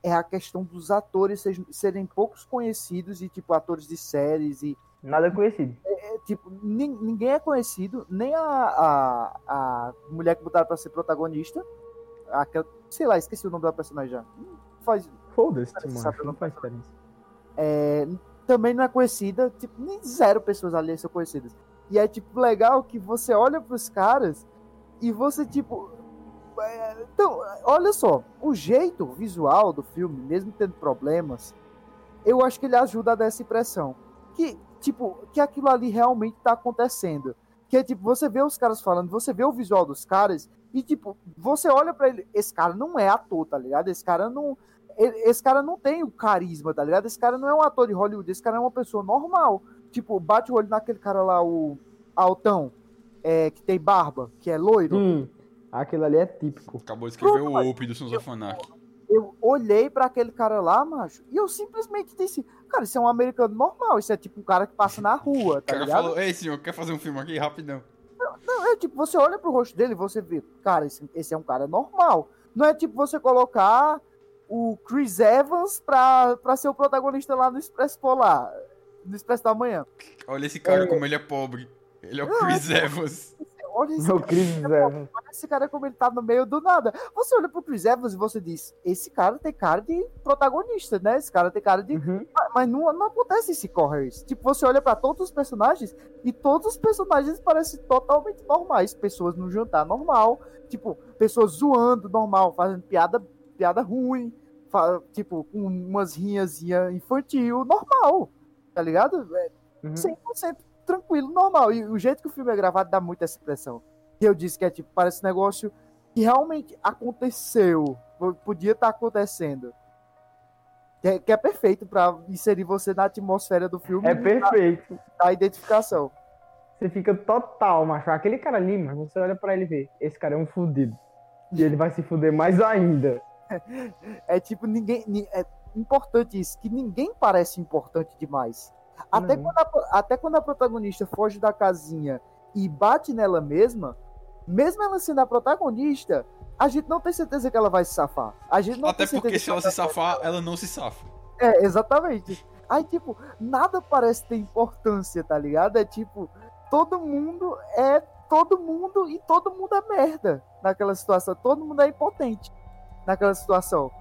Speaker 1: é a questão dos atores serem poucos conhecidos e, tipo, atores de séries e.
Speaker 2: Nada conhecido.
Speaker 1: É, é, tipo, ninguém é conhecido, nem a, a, a mulher que botaram pra ser protagonista. Aquela, sei lá, esqueci o nome da personagem já. Faz.
Speaker 2: Foda-se, mano. Não faz diferença.
Speaker 1: É, também não é conhecida, tipo, nem zero pessoas ali são conhecidas. E é, tipo, legal que você olha pros caras e você, tipo. É, então, olha só, o jeito visual do filme, mesmo tendo problemas, eu acho que ele ajuda a dar essa impressão. Que, tipo, que aquilo ali realmente tá acontecendo. Que é tipo, você vê os caras falando, você vê o visual dos caras, e tipo, você olha para ele, esse cara não é ator, tá ligado? Esse cara não. Esse cara não tem o carisma, tá ligado? Esse cara não é um ator de Hollywood, esse cara é uma pessoa normal. Tipo, bate o olho naquele cara lá, o Altão é, que tem barba, que é loiro.
Speaker 2: Hum, aquilo ali é típico.
Speaker 3: Acabou de escrever Pronto, o Ope do Sons of Anarchy.
Speaker 1: Eu olhei para aquele cara lá, macho, e eu simplesmente disse, cara, isso é um americano normal, isso é tipo um cara que passa na rua, tá o cara ligado? falou,
Speaker 3: ei senhor, quer fazer um filme aqui rapidão?
Speaker 1: Não, não, é tipo, você olha pro rosto dele e você vê, cara, esse, esse é um cara normal. Não é tipo você colocar o Chris Evans pra, pra ser o protagonista lá no Expresso Polar, no Expresso da Manhã.
Speaker 3: Olha esse cara é... como ele é pobre. Ele é o Chris é Evans.
Speaker 1: Olha esse,
Speaker 2: o Chris
Speaker 1: cara,
Speaker 2: Evans.
Speaker 1: olha esse cara como ele tá no meio do nada. Você olha pro Chris Evans e você diz: esse cara tem cara de protagonista, né? Esse cara tem cara de.
Speaker 2: Uhum.
Speaker 1: Mas, mas, não, não acontece esse corrers. Tipo, você olha para todos os personagens e todos os personagens parecem totalmente normais. Pessoas no jantar normal, tipo, pessoas zoando normal, fazendo piada, piada ruim, tipo, com umas rinhas infantil, normal. Tá ligado? É uhum. 100% tranquilo, normal. E o jeito que o filme é gravado dá muito essa impressão. E eu disse que é tipo, parece um negócio que realmente aconteceu. Podia estar tá acontecendo. Que é, que é perfeito para inserir você na atmosfera do filme.
Speaker 2: É perfeito.
Speaker 1: A identificação.
Speaker 2: Você fica total, macho. Aquele cara ali, mano, você olha para ele e vê. Esse cara é um fudido. E ele vai se fuder mais ainda. <laughs>
Speaker 1: É tipo, ninguém. É importante isso, que ninguém parece importante demais. Até, uhum. quando a, até quando a protagonista foge da casinha e bate nela mesma, mesmo ela sendo a protagonista, a gente não tem certeza que ela vai se safar. A gente não
Speaker 3: Até
Speaker 1: tem
Speaker 3: porque
Speaker 1: certeza
Speaker 3: se ela se safar, ela não se safa.
Speaker 1: É, exatamente. Aí, tipo, nada parece ter importância, tá ligado? É tipo, todo mundo é todo mundo e todo mundo é merda naquela situação. Todo mundo é impotente naquela situação.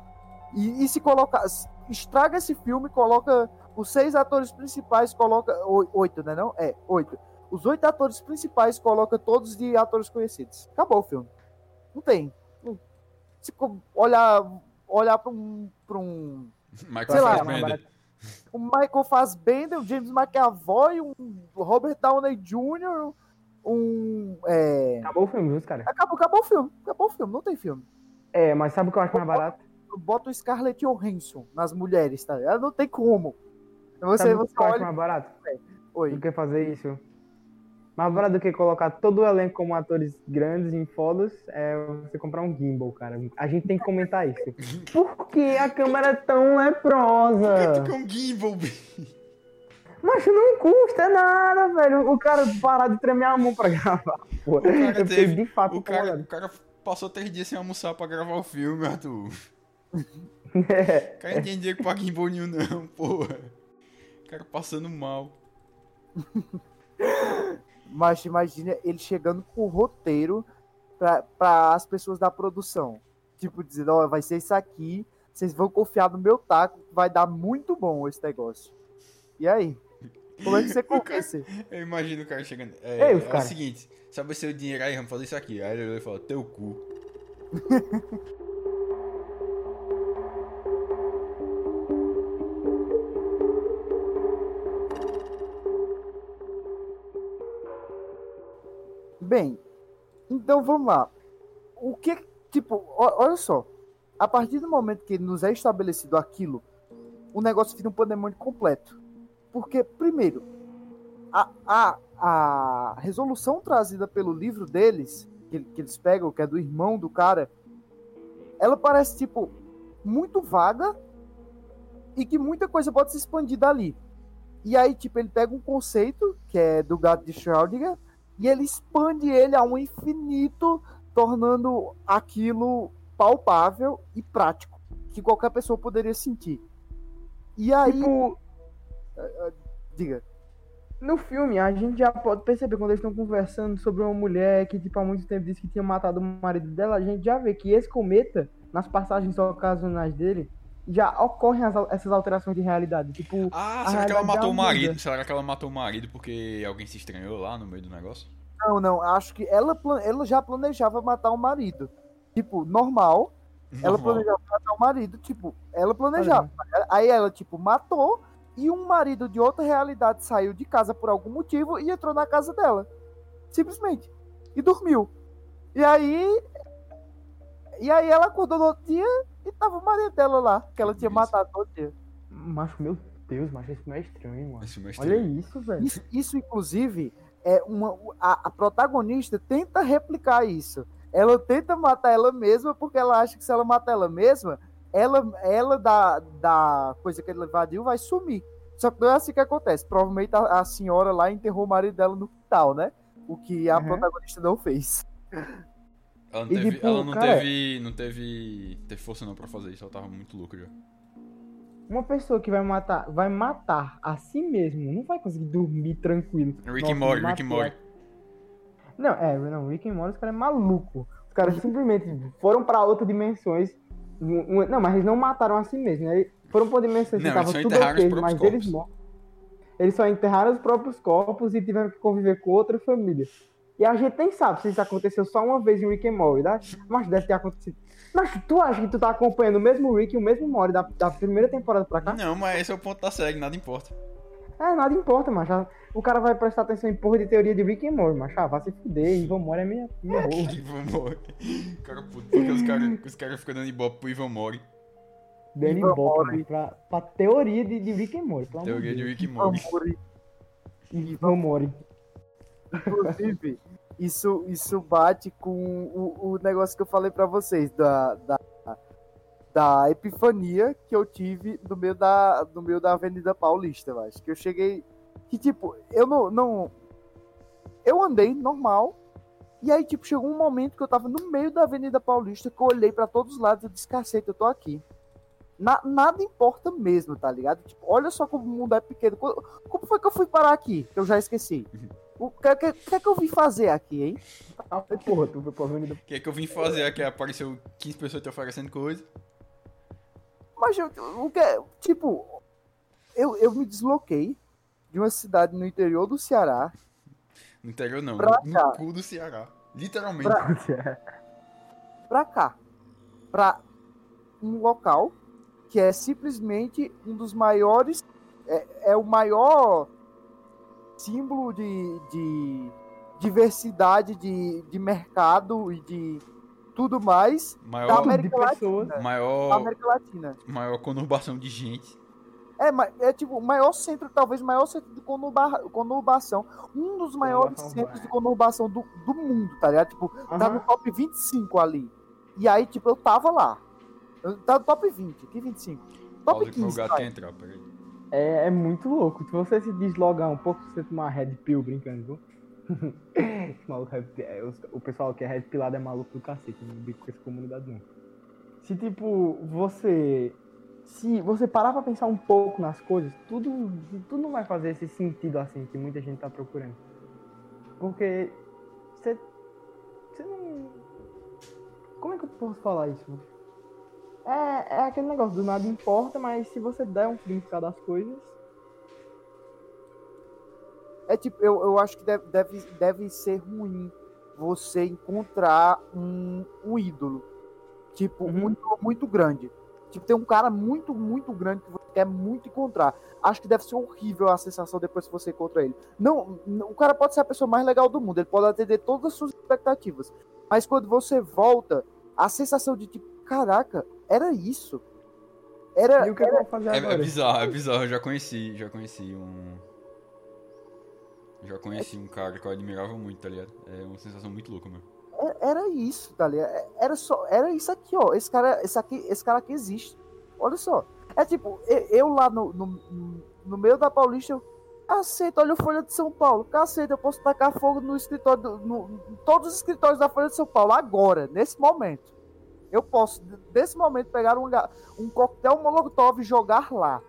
Speaker 1: E, e se colocar. Estraga esse filme, coloca os seis atores principais, coloca. oi- Oito, né? Não? É, oito. Os oito atores principais coloca todos de atores conhecidos. Acabou o filme. Não tem. Não- Se olhar, olhar pra um. Pra um <laughs>
Speaker 3: Michael
Speaker 1: Sei lá, o Michael Fassbender, o James McAvoy, um Robert Downey Jr., um. É...
Speaker 2: Acabou o filme, viu, cara?
Speaker 1: Acabou, acabou o filme. Acabou o filme, não tem filme.
Speaker 2: É, mas sabe o que eu acho mais barato?
Speaker 1: Bota o Scarlett Johansson nas mulheres, tá ligado? Não tem como. Você,
Speaker 2: sabe o
Speaker 1: você
Speaker 2: que
Speaker 1: olha.
Speaker 2: mais barato?
Speaker 1: Oi.
Speaker 2: Do que fazer isso? Mais barato do que colocar todo o elenco como atores grandes em fotos é você comprar um gimbal, cara. A gente tem que comentar isso. <laughs> Por que a câmera é tão leprosa?
Speaker 3: Tu que um gimbal, <laughs> bicho.
Speaker 2: Mas não custa nada, velho. O cara parar de tremer a mão pra <laughs> gravar. Pô,
Speaker 3: cara
Speaker 2: eu fiquei
Speaker 3: teve-
Speaker 2: de fato
Speaker 3: O cara, o cara passou três dias sem almoçar pra gravar o filme, Arthur.
Speaker 2: É.
Speaker 3: O cara não tem dinheiro pra gimbal nenhum, não, porra. O cara passando mal. <laughs>
Speaker 1: Mas imagina ele chegando com o roteiro pra as pessoas da produção. Tipo, dizendo, ó, vai ser isso aqui, vocês vão confiar no meu taco, vai dar muito bom esse negócio. E aí? Como é que você <laughs> convence?
Speaker 3: Eu imagino o cara chegando. É,
Speaker 2: Ei,
Speaker 3: é o
Speaker 2: cara.
Speaker 3: seguinte, sabe o seu dinheiro aí, vamos fazer isso aqui. Aí ele fala, teu cu. <laughs>
Speaker 1: Bem, então vamos lá. O que, tipo, olha só. A partir do momento que nos é estabelecido aquilo, o negócio vira um pandemônio completo. Porque, primeiro, a, a, a resolução trazida pelo livro deles, que, que eles pegam, que é do irmão do cara, ela parece, tipo, muito vaga e que muita coisa pode se expandir dali. E aí, tipo, ele pega um conceito, que é do gato de Schrödinger, e ele expande ele a um infinito, tornando aquilo palpável e prático, que qualquer pessoa poderia sentir. E aí,
Speaker 2: Tipo,
Speaker 1: diga,
Speaker 2: no filme, a gente já pode perceber quando eles estão conversando sobre uma mulher que, tipo, há muito tempo disse que tinha matado o marido dela, a gente já vê que esse cometa, nas passagens ocasionais dele, já ocorrem as essas alterações de realidade. Tipo,
Speaker 3: Ah,
Speaker 2: A
Speaker 3: será que ela matou o marido? Será que ela matou o marido porque alguém se estranhou lá no meio do negócio?
Speaker 1: não, não, acho que ela, ela já planejava matar o marido. Tipo, normal, <laughs> ela
Speaker 3: Normal.
Speaker 1: planejava matar o marido, tipo, ela planejava. Aí ela, tipo, matou e um marido de outra realidade saiu de casa por algum motivo e entrou na casa dela. Simplesmente. E dormiu. E aí. E aí ela acordou no outro dia e tava o marido dela lá, que ela tinha
Speaker 3: Isso.
Speaker 1: matado todo dia.
Speaker 2: macho, meu Deus, macho, isso não é estranho, mano.
Speaker 3: Esse mestre-
Speaker 2: Olha isso, velho.
Speaker 1: Isso, isso, inclusive, é uma. A, a protagonista tenta replicar isso. Ela tenta matar ela mesma porque ela acha que se ela matar ela mesma, ela, ela da, da coisa que ele invadiu vai sumir. Só que não é assim que acontece. Provavelmente a, a senhora lá enterrou o marido dela no quintal, né? O que a
Speaker 2: Uhum.
Speaker 1: protagonista não fez.
Speaker 3: Ela não
Speaker 2: E,
Speaker 3: teve,
Speaker 2: tipo,
Speaker 3: ela não
Speaker 2: cara-
Speaker 3: teve, não teve, teve força não pra fazer isso, ela tava muito louca já.
Speaker 2: Uma pessoa que vai matar, vai matar a si mesmo, não vai conseguir dormir tranquilo.
Speaker 3: Rick and Morty, Rick and Morty.
Speaker 2: Não, é, não, Rick and Morty, os caras é maluco. Os caras simplesmente foram pra outras dimensões. Não, mas eles não mataram a si mesmos, né? Eles foram pra dimensões que tava
Speaker 3: eles
Speaker 2: tudo ok, mas eles
Speaker 3: corpos.
Speaker 2: morreram. Eles só enterraram os próprios corpos e tiveram que conviver com outra família. E a gente nem sabe se isso aconteceu só uma vez em Rick and Morty, tá? Mas deve ter acontecido. Mas tu acha que tu tá acompanhando o mesmo Rick e o mesmo Morty da, da primeira temporada pra cá?
Speaker 3: Não, mas esse é o ponto da série, nada importa.
Speaker 2: É, nada importa, mas o cara vai prestar atenção em porra de teoria de Rick and Morty, mas ah, vai se fuder, Ivan Mori é minha, minha <laughs> rola.
Speaker 3: Ivan Mori. Cara puto, porque os caras os cara ficam dando ibope pro Ivan Mori.
Speaker 2: Danny
Speaker 1: Ivan
Speaker 2: Bob,
Speaker 1: Mori.
Speaker 2: mano, pra, pra teoria de, de Rick and Morty, pelo amor
Speaker 3: Teoria
Speaker 2: de.
Speaker 3: Rick and Morty.
Speaker 2: Ivan Mori.
Speaker 1: Inclusive, isso, isso bate com o, o negócio que eu falei pra vocês, da, da, da epifania que eu tive no meio da, no meio da Avenida Paulista, eu acho. Que eu cheguei. Que tipo, eu não. não eu andei normal. E aí, tipo, chegou um momento que eu tava no meio da Avenida Paulista, que eu olhei pra todos os lados e disse, cacete, eu tô aqui. Na, nada importa mesmo, tá ligado? Tipo, olha só como o mundo é pequeno. Como, como foi que eu fui parar aqui? Eu já esqueci. O que, que, que, que eu vim fazer aqui, hein?
Speaker 2: Ah, porra, tu foi pra avenida.
Speaker 3: O que é que eu vim fazer aqui? Apareceu 15 pessoas te oferecendo coisa.
Speaker 1: Mas eu, o que é, tipo, eu, eu me desloquei de uma cidade no interior do Ceará
Speaker 3: No interior não,
Speaker 1: Pra
Speaker 3: no,
Speaker 1: cá.
Speaker 3: no cu do Ceará. Literalmente.
Speaker 1: Pra- <laughs> pra cá. Pra um local que é simplesmente um dos maiores. É, é o maior símbolo de, de diversidade de, de mercado e de tudo mais da
Speaker 3: Maior,
Speaker 1: América
Speaker 2: de pessoas.
Speaker 1: Latina. Da
Speaker 3: maior,
Speaker 1: América Latina.
Speaker 3: maior conurbação de gente.
Speaker 1: É, é tipo o maior centro, talvez o maior centro de conurba, conurbação. Um dos maiores
Speaker 2: Conurbação,
Speaker 1: centros de conurbação do, do mundo, tá ligado? Tipo, tá
Speaker 2: Aham.
Speaker 1: no top 25 ali. E aí, tipo, eu tava lá. Eu tava no top 20, que 25? Top
Speaker 3: Pausa que meu
Speaker 1: 15,
Speaker 3: gato
Speaker 1: vai.
Speaker 3: quer entrar, peraí.
Speaker 2: É, é muito louco. Se você se deslogar um pouco, você tomar red pill brincando, viu? <laughs> É, o pessoal que é red pillado é maluco do cacete, não bico com essa comunidade não. Se tipo, você. Se você parar pra pensar um pouco nas coisas, tudo, tudo não vai fazer esse sentido assim que muita gente tá procurando. Porque você. Você não. Como é que eu posso falar isso? É, é aquele negócio do nada importa, mas se você der um significado às coisas.
Speaker 1: É tipo, eu, eu acho que deve, deve, deve ser ruim você encontrar um, um ídolo. Tipo,
Speaker 2: Uhum.
Speaker 1: um ídolo muito grande. Tipo, tem um cara muito, muito grande que você quer muito encontrar. Acho que deve ser horrível a sensação depois que você encontra ele. Não, não- o cara pode ser a pessoa mais legal do mundo, ele pode atender todas as suas expectativas. Mas quando você volta, a sensação de tipo, caraca, era isso. Era,
Speaker 2: E o que eu vou fazer
Speaker 3: É,
Speaker 2: agora?
Speaker 3: é bizarro, é bizarro. Eu já conheci, já conheci um. Já conheci um cara que eu admirava muito, tá ligado? É uma sensação muito louca, meu.
Speaker 1: É- Era isso, tá ligado? É- Era só, era isso aqui, ó. Esse cara, esse aqui, esse cara aqui existe. Olha só. É tipo, eu lá no, no, no meio da Paulista, eu, cacete, olha a Folha de São Paulo. Cacete, eu posso tacar fogo no escritório, do- no, em todos os escritórios da Folha de São Paulo, agora, nesse momento. Eu posso, nesse momento, pegar um, um coquetel molotov e jogar lá.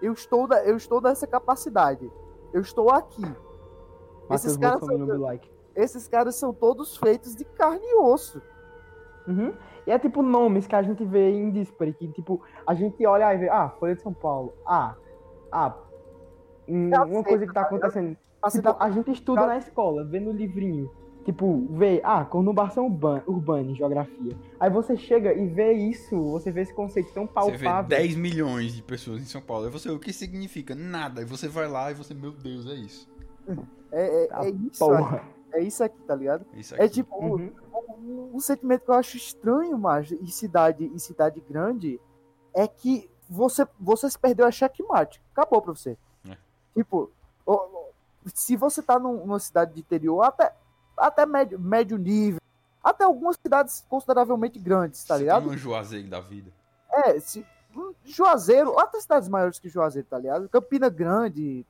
Speaker 1: Eu estou, da- eu estou nessa capacidade. Eu estou aqui. Esses caras, são,
Speaker 2: like.
Speaker 1: esses caras são todos feitos de carne e osso.
Speaker 2: Uhum. E é tipo nomes que a gente vê em Dispare, que tipo, a gente olha e vê, ah, Folha de São Paulo, ah, ah, uma coisa que tá acontecendo. Tipo, a gente estuda na escola, vê no livrinho. Tipo, vê, ah, conurbação urban- urbana em geografia. Aí você chega e vê isso, você vê esse conceito tão
Speaker 3: Você vê
Speaker 2: palpável.
Speaker 3: 10 milhões de pessoas em São Paulo. Aí você, o que significa? Nada. Aí você vai lá e você, meu Deus, é isso.
Speaker 1: É, é,
Speaker 2: Tá
Speaker 1: é isso aqui,
Speaker 2: Porra.
Speaker 1: é isso aqui, tá ligado?
Speaker 3: É isso
Speaker 1: É
Speaker 3: aqui.
Speaker 1: tipo, um-
Speaker 2: Uhum.
Speaker 1: um, um sentimento que eu acho estranho, mas em cidade, em cidade grande, é que você, você se perdeu a checkmate. Acabou pra você.
Speaker 3: É.
Speaker 1: Tipo, se você tá num- numa cidade de interior, até, até médio, médio nível, até algumas cidades consideravelmente grandes, tá ligado?
Speaker 3: um Juazeiro da vida.
Speaker 1: É, se, hum, Juazeiro, até cidades maiores que Juazeiro, tá ligado? Campina Grande.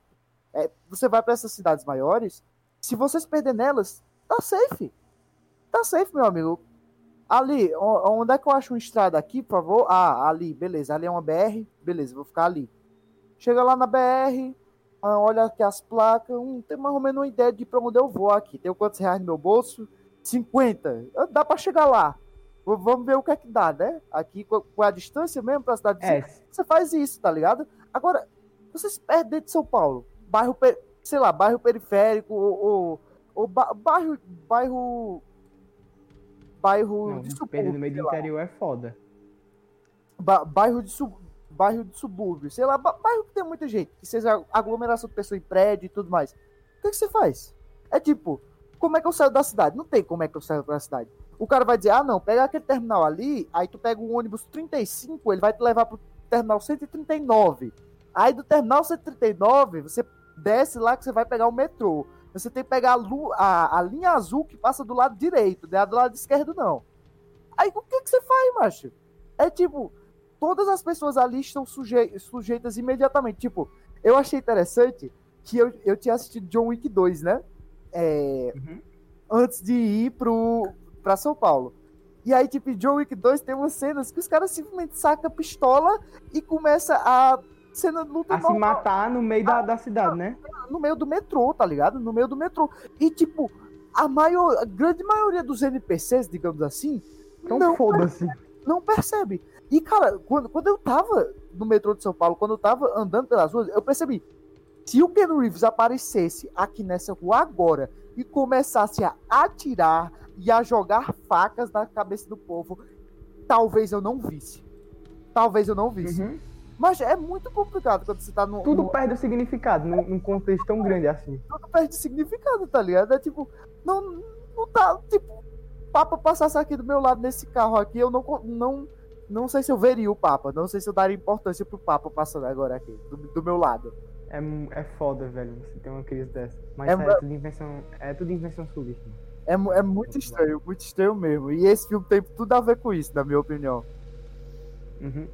Speaker 1: é, você vai pra essas cidades maiores, se você se perder nelas, tá safe. Tá safe, meu amigo. Ali, onde é que eu acho uma estrada aqui, por favor? Ah, ali, beleza. Ali é uma BR, beleza, vou ficar ali. Chega lá na BR, ah, olha aqui as placas, hum, tem mais ou menos uma ideia de pra onde eu vou aqui. Tenho quantos reais no meu bolso? 50. Ah, Dá pra chegar lá. Vamos ver o que é que dá, né? Aqui, com a distância mesmo pra cidade de
Speaker 2: É,
Speaker 1: você faz isso, tá ligado? Agora, você se perde dentro de São Paulo, bairro, sei lá, bairro periférico, ou, ou, ou ba- bairro, bairro, bairro
Speaker 2: não,
Speaker 1: de
Speaker 2: perder no meio
Speaker 1: subúrbio,
Speaker 2: do interior é foda.
Speaker 1: Ba- bairro de sub, bairro de subúrbio, sei lá, ba- bairro que tem muita gente, que seja aglomeração de pessoas em prédio e tudo mais. O que, que você faz? É tipo, como é que eu saio da cidade? Não tem como é que eu saio da cidade. O cara vai dizer, ah não, pega aquele terminal ali, aí tu pega o ônibus 35, ele vai te levar pro terminal 139. Aí do terminal 139, você desce lá que você vai pegar o metrô. Você tem que pegar a, a- a linha azul que passa do lado direito, não é do lado esquerdo, não. Aí o que, que você faz, macho? É tipo, todas as pessoas ali estão suje- sujeitas imediatamente. Tipo, eu achei interessante que eu, eu tinha assistido John Wick 2, né? É,
Speaker 2: Uhum.
Speaker 1: antes de ir pro, pra São Paulo. E aí, tipo, John Wick 2 tem umas cenas que os caras simplesmente sacam a pistola e começa a cena de luta
Speaker 2: A se
Speaker 1: normal,
Speaker 2: matar no meio da, da cidade, né?
Speaker 1: no meio do metrô, tá ligado? No meio do metrô. E, tipo, a, maior, a grande maioria dos NPCs, digamos assim,
Speaker 2: Então
Speaker 1: Não,
Speaker 2: foda-se.
Speaker 1: não percebe. E, cara, quando, quando eu tava no metrô de São Paulo, quando eu tava andando pelas ruas, eu percebi. Se o Ken Reeves aparecesse aqui nessa rua agora e começasse a atirar e a jogar facas na cabeça do povo, talvez eu não visse. Talvez eu não visse.
Speaker 2: Uhum.
Speaker 1: Mas é muito complicado quando você tá no.
Speaker 2: Tudo
Speaker 1: no
Speaker 2: perde o significado num, num contexto tão grande assim.
Speaker 1: tudo perde significado, tá ligado? É tipo, não, não tá. Tipo, o Papa passasse aqui do meu lado nesse carro aqui, eu não, não, não sei se eu veria o Papa, não sei se eu daria importância pro Papa passando agora aqui, do, do meu lado.
Speaker 2: É, é foda, velho, você ter uma crise dessa. Mas
Speaker 1: É
Speaker 2: é, tudo invenção. É tudo invenção sulista.
Speaker 1: É, é muito estranho, muito estranho mesmo. E esse filme tem tudo a ver com isso, na minha opinião.
Speaker 2: Uhum.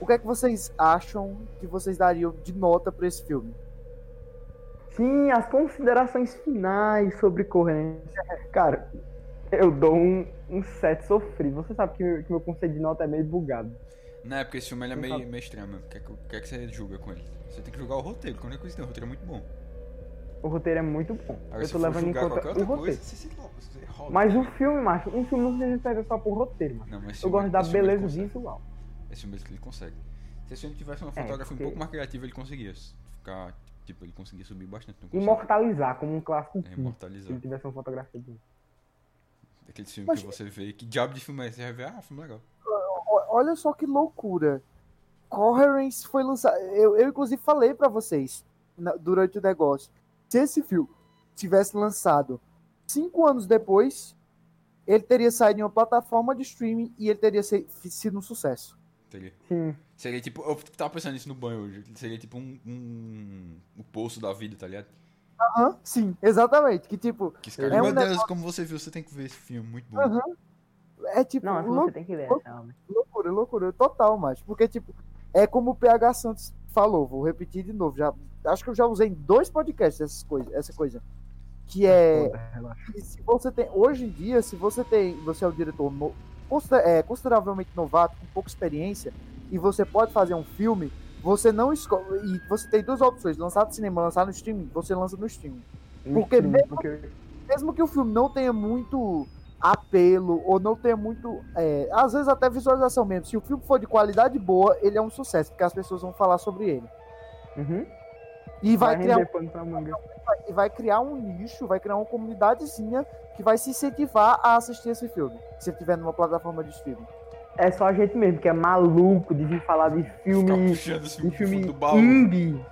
Speaker 1: O que é que vocês acham que vocês dariam de nota pra esse filme?
Speaker 2: Sim, as considerações finais sobre corrência. Cara, eu dou um, um 7 sofrido. Você sabe que, que meu conceito de nota é meio bugado.
Speaker 3: Não, é porque esse filme é meio,
Speaker 2: sabe.
Speaker 3: meio estranho. O que, é que, que é que você julga com ele? Você tem que julgar o roteiro. Quando é coisa que tem, o roteiro é muito bom.
Speaker 2: O roteiro é muito bom.
Speaker 3: Agora,
Speaker 2: eu tô levando em conta o roteiro.
Speaker 3: coisa, você se você roda.
Speaker 2: Mas o filme, macho, um filme não se refere só pro roteiro, macho.
Speaker 3: Não, mas
Speaker 2: Eu gosto da beleza visual.
Speaker 3: Esse filme ele consegue. Se esse filme tivesse uma
Speaker 2: É,
Speaker 3: fotografia um
Speaker 2: porque-
Speaker 3: pouco mais criativa, ele conseguia ficar. Tipo, ele conseguia subir bastante. Não.
Speaker 2: Imortalizar como um clássico
Speaker 3: É,
Speaker 2: filme. Se
Speaker 3: imortalizar.
Speaker 2: ele tivesse uma fotografia de
Speaker 3: Aquele filme
Speaker 1: Mas-
Speaker 3: que você vê. Que diabo de filme é esse? Você vai ver, ah, filme legal.
Speaker 1: Olha só que loucura. Coherence foi lançado. Eu, eu inclusive, falei pra vocês na- durante o negócio. Se esse filme tivesse lançado cinco anos depois, ele teria saído em uma plataforma de streaming e ele teria se- sido um sucesso.
Speaker 3: Seria.
Speaker 2: Sim.
Speaker 3: Seria tipo. Eu tava pensando nisso no banho hoje. Seria tipo um. um o poço da vida, tá ligado?
Speaker 1: Aham, sim, exatamente. Que tipo,
Speaker 3: Que cara.
Speaker 1: É um
Speaker 3: Meu Deus,
Speaker 1: negócio-
Speaker 3: como você viu, você tem que ver esse filme. Muito bom.
Speaker 1: aham, é tipo
Speaker 2: Não,
Speaker 1: lou-
Speaker 2: você tem que ver,
Speaker 1: loucura, loucura total, mas porque tipo, é como o PH Santos falou, vou repetir de novo, já acho que eu já usei em dois podcasts essas coisas, essa coisa. Que é se você tem hoje em dia se você tem você é um diretor no- é, consideravelmente novato com pouca experiência e você pode fazer um filme você não escolhe e você tem duas opções lançar no cinema lançar no streaming você lança no streaming Porque
Speaker 2: Sim,
Speaker 1: mesmo-
Speaker 2: porque
Speaker 1: mesmo que o filme não tenha muito apelo ou não tenha muito é, às vezes até visualização mesmo se o filme for de qualidade boa ele é um sucesso porque as pessoas vão falar sobre ele
Speaker 2: Uhum.
Speaker 1: E vai,
Speaker 2: vai
Speaker 1: criar e vai criar um nicho, vai criar uma comunidadezinha que vai se incentivar a assistir esse filme, se ele tiver numa plataforma de streaming.
Speaker 2: É só a gente mesmo que é maluco de vir falar de filme, de
Speaker 3: filme
Speaker 2: filme
Speaker 3: do baú.
Speaker 2: indie.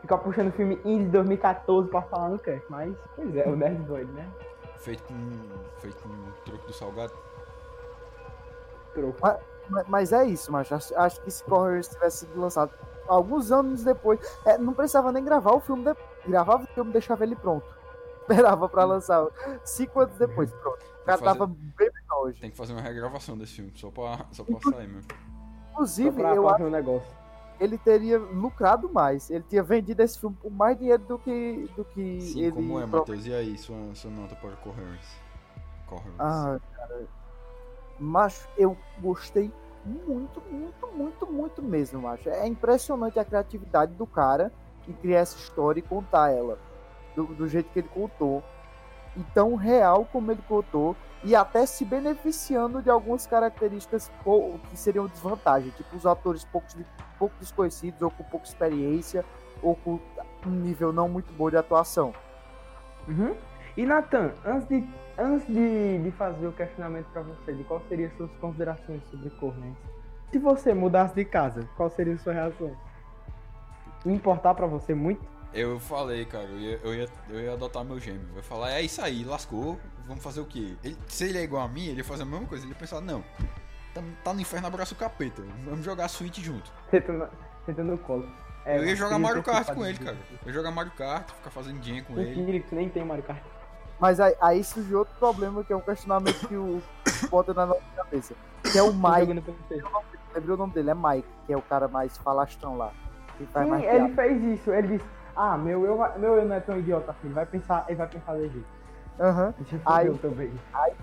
Speaker 2: Ficar puxando filme indie de 2014 pra falar no cast. Mas, pois é, o Nerd doido, né?
Speaker 3: Feito com. Feito com o troco do salgado.
Speaker 2: Troco.
Speaker 1: Ma- Mas é isso, mas acho, acho que se Corrers tivesse sido lançado alguns anos depois, é, não precisava nem gravar o filme, de- gravava o filme, deixava ele pronto. <laughs> Esperava pra lançar cinco anos depois, pronto. O cara
Speaker 3: fazer-
Speaker 1: tava bem melhor hoje.
Speaker 3: Tem que fazer uma regravação desse filme, só pra, só pra sair mesmo.
Speaker 1: Inclusive,
Speaker 2: pra
Speaker 1: eu acho
Speaker 2: um negócio.
Speaker 1: que ele teria lucrado mais. Ele tinha vendido esse filme por mais dinheiro do que, do que
Speaker 3: Sim,
Speaker 1: ele.
Speaker 3: como é, Matheus? E aí, sua, sua nota para Coherence? Coherence.
Speaker 1: Ah, cara. Macho, eu gostei muito, muito, muito, muito mesmo, macho. É impressionante a criatividade do cara em criar essa história e contar ela. Do, do jeito que ele contou. E tão real como ele contou. E até se beneficiando de algumas características que seriam desvantagem. Tipo, os atores pouco, pouco desconhecidos, ou com pouca experiência, ou com um nível não muito bom de atuação.
Speaker 2: Uhum. E Nathan, antes de, antes de, de fazer o questionamento pra você, de qual seriam suas considerações sobre correntes? Se você mudasse de casa, qual seria a sua reação? Importar pra você muito?
Speaker 3: Eu falei, cara, eu ia, eu, ia, eu ia adotar meu gêmeo. Eu ia falar, é isso aí, lascou, vamos fazer o quê? Ele, se ele é igual a mim, ele ia fazer a mesma coisa. Ele ia pensar, não, tá, tá no inferno, abraça o capeta, vamos jogar a Switch junto.
Speaker 2: Tentando, tentando no colo. É,
Speaker 3: eu ia jogar Mario Kart
Speaker 2: ficado
Speaker 3: com ele, cara. Eu ia jogar Mario Kart, ficar fazendo dinheiro com ele.
Speaker 2: Mentira, que tu nem tem Mario Kart.
Speaker 1: Mas aí, aí surgiu outro problema, que é um questionamento que o <coughs> bota na nossa cabeça. Que é o Mike. Lembrei o nome dele, é Mike, que é o cara mais falastrão lá.
Speaker 2: Sim, ele fez isso. Ele disse, ah, meu eu, meu eu não é tão idiota assim. Ele vai pensar, ele vai pensar de jeito.
Speaker 1: Aham.
Speaker 2: Isso
Speaker 1: Aí-
Speaker 2: também.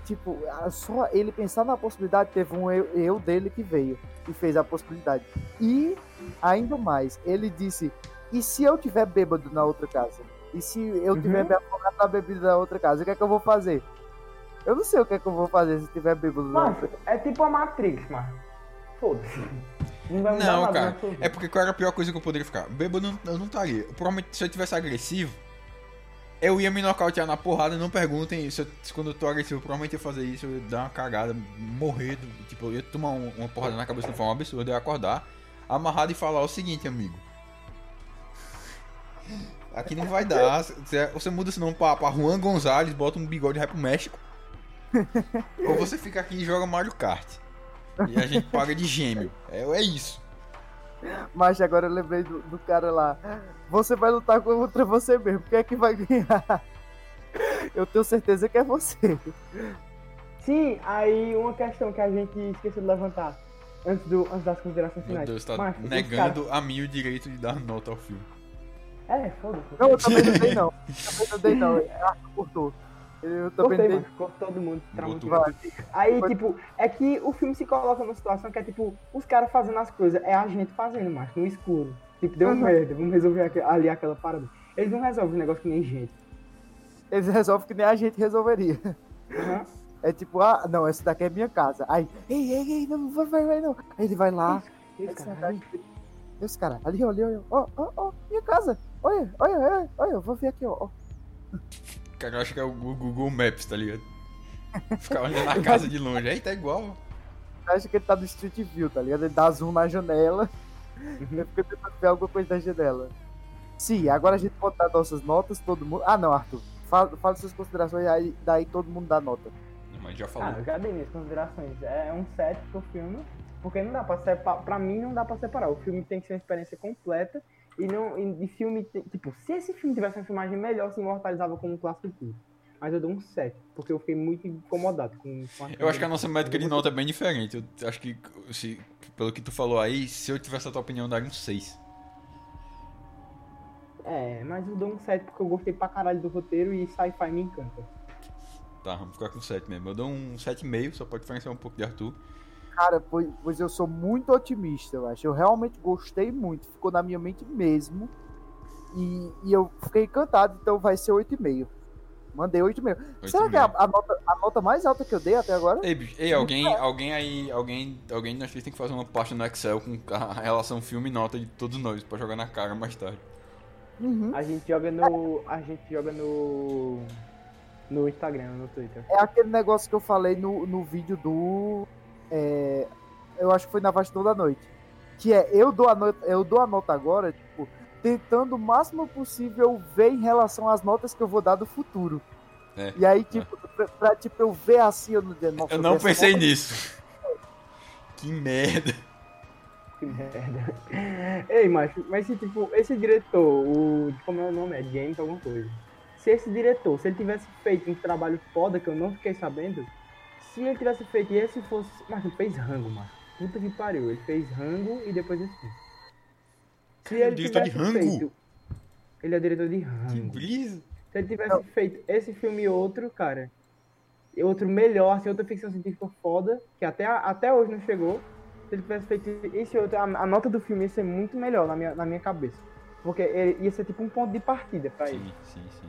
Speaker 1: Tipo, ah, só ele pensar na possibilidade, teve um eu, eu dele que veio e fez a possibilidade. E, ainda mais, ele disse: e se eu tiver bêbado na outra casa? E se eu
Speaker 2: Uhum.
Speaker 1: tiver me afogado na bebida da outra casa? O que é que eu vou fazer? Eu não sei o que é que eu vou fazer se tiver bêbado na
Speaker 2: Mano,
Speaker 1: outra
Speaker 2: é tipo a Matrix, mano. Foda-se. Não vai mudar
Speaker 3: Não,
Speaker 2: nada
Speaker 3: cara.
Speaker 2: vida.
Speaker 3: É porque qual era a pior coisa que eu poderia ficar? Bêbado eu não, eu não estaria. Provavelmente se eu tivesse agressivo, eu ia me nocautear na porrada, não perguntem. Se eu- se quando eu tô agressivo, provavelmente eu ia fazer isso, eu ia dar uma cagada, morrer. Tipo, eu ia tomar um- uma porrada na cabeça de forma absurda, eu ia acordar, amarrado e falar o seguinte, amigo. Aqui não vai dar. Você, você muda esse nome pra, pra Juan Gonzalez, bota um bigode e vai pro México. <laughs> Ou você fica aqui e joga Mario Kart. E a gente paga de gêmeo. É, é isso.
Speaker 1: Mas agora eu lembrei do, do cara lá. Você vai lutar contra você mesmo. Quem é que vai ganhar? Eu tenho certeza que é você.
Speaker 2: Sim, aí uma questão que a gente esqueceu de levantar antes, do, antes das considerações
Speaker 3: Meu
Speaker 2: finais.
Speaker 3: Deus, tá
Speaker 2: os
Speaker 3: negando a mim o direito de dar nota ao filme.
Speaker 2: É, foda-se.
Speaker 1: Não, eu também não dei, não. Eu <laughs> também não dei, não. Arthur cortou. Eu também
Speaker 2: Cortei,
Speaker 1: não dei.
Speaker 2: Cortou todo mundo. Tá muito
Speaker 3: Botou.
Speaker 2: Aí,
Speaker 1: Foi-
Speaker 2: tipo, é que o filme se coloca numa situação que é tipo, os caras fazendo as coisas, é a gente fazendo, macho, no escuro. Tipo, deu
Speaker 1: Uhum.
Speaker 2: merda, vamos resolver ali aquela parada. Eles não resolvem o negócio que nem gente.
Speaker 1: Eles resolvem que nem a gente resolveria.
Speaker 2: Aham.
Speaker 1: É tipo, ah, não, essa daqui é minha casa. Aí, ei, ei, ei, não vai, vai, vai, não. Aí ele vai lá. Esse esse cara, ali, ali, olha, ó, ó, ó, minha casa. Olha, olha, olha, olha, eu vou ver aqui, ó.
Speaker 3: Cara, eu acho que é o Google Maps, tá ligado? Ficar olhando a casa de longe. Aí tá igual.
Speaker 1: Acha que ele tá no Street View, tá ligado? Ele dá zoom na janela.
Speaker 2: Uhum.
Speaker 1: Ele fica tentando ver alguma coisa da janela. Sim, agora a gente pode dar nossas notas, todo mundo. Ah, não, Arthur. Fala, fala suas considerações aí, daí todo mundo dá nota.
Speaker 3: Mas já
Speaker 2: Ah,
Speaker 3: falou.
Speaker 2: já dei minhas considerações. É um set pro filme, porque não dá pra separar. Pra mim, não dá pra separar. O filme tem que ser uma experiência completa. E não. E de filme. Tipo, se esse filme tivesse uma filmagem melhor, se imortalizava como um clássico culto. Mas eu dou um 7, porque eu fiquei muito incomodado com, com
Speaker 3: Eu acho que a nossa métrica de nota é bem diferente. Eu acho que, se, pelo que tu falou aí, se eu tivesse a tua opinião, eu daria um 6.
Speaker 2: É, mas eu dou um 7 porque eu gostei pra caralho do roteiro e sci-fi me encanta.
Speaker 3: Tá, vamos ficar com 7 mesmo. Eu dou um 7,5, só pode diferenciar um pouco de Arthur.
Speaker 1: Cara, pois, pois eu sou muito otimista, eu acho. Eu realmente gostei muito, ficou na minha mente mesmo. E, e eu fiquei encantado, então vai ser 8,5. Mandei 8,5. Será que é a,
Speaker 3: 8,5.
Speaker 1: a nota, a nota mais alta que eu dei até agora?
Speaker 3: Ei, bicho, ei, alguém, alguém aí, alguém, alguém nós tem que fazer uma pasta no Excel com a relação filme e nota de todos nós pra jogar na cara mais tarde.
Speaker 1: Uhum.
Speaker 2: A gente joga no. A gente joga no. No Instagram, no Twitter.
Speaker 1: É aquele negócio que eu falei no, no vídeo do. É, eu acho que foi na Vastidão da Noite. Que é, eu dou, a nota, eu dou a nota agora, tipo, tentando o máximo possível ver em relação às notas que eu vou dar do futuro.
Speaker 3: É,
Speaker 1: E aí, tipo, pra, pra, tipo, eu ver assim, eu não, nossa,
Speaker 3: Eu não
Speaker 1: essa
Speaker 3: pensei
Speaker 1: nota-
Speaker 3: nisso. Que merda.
Speaker 2: Que merda. Ei, macho, mas se tipo, esse diretor, o. Como é o nome? É James alguma coisa. Se esse diretor, se ele tivesse feito um trabalho foda que eu não fiquei sabendo, se ele tivesse feito e esse fosse. Mas ele fez rango, mano. Puta que pariu. Ele fez rango e depois esse filme. Se ele
Speaker 3: Diretor de
Speaker 2: tivesse
Speaker 3: Rango?
Speaker 2: feito. Ele é diretor de
Speaker 3: Que
Speaker 2: rango.
Speaker 3: brisa.
Speaker 2: Se ele tivesse feito esse filme e outro, cara, e outro melhor, assim, outra ficção científica foda, que até, até hoje não chegou, se ele tivesse feito esse outro, a, a nota do filme ia ser muito melhor na minha, na minha cabeça. Porque ele ia ser tipo um ponto de partida pra ele.
Speaker 3: Sim, sim, sim.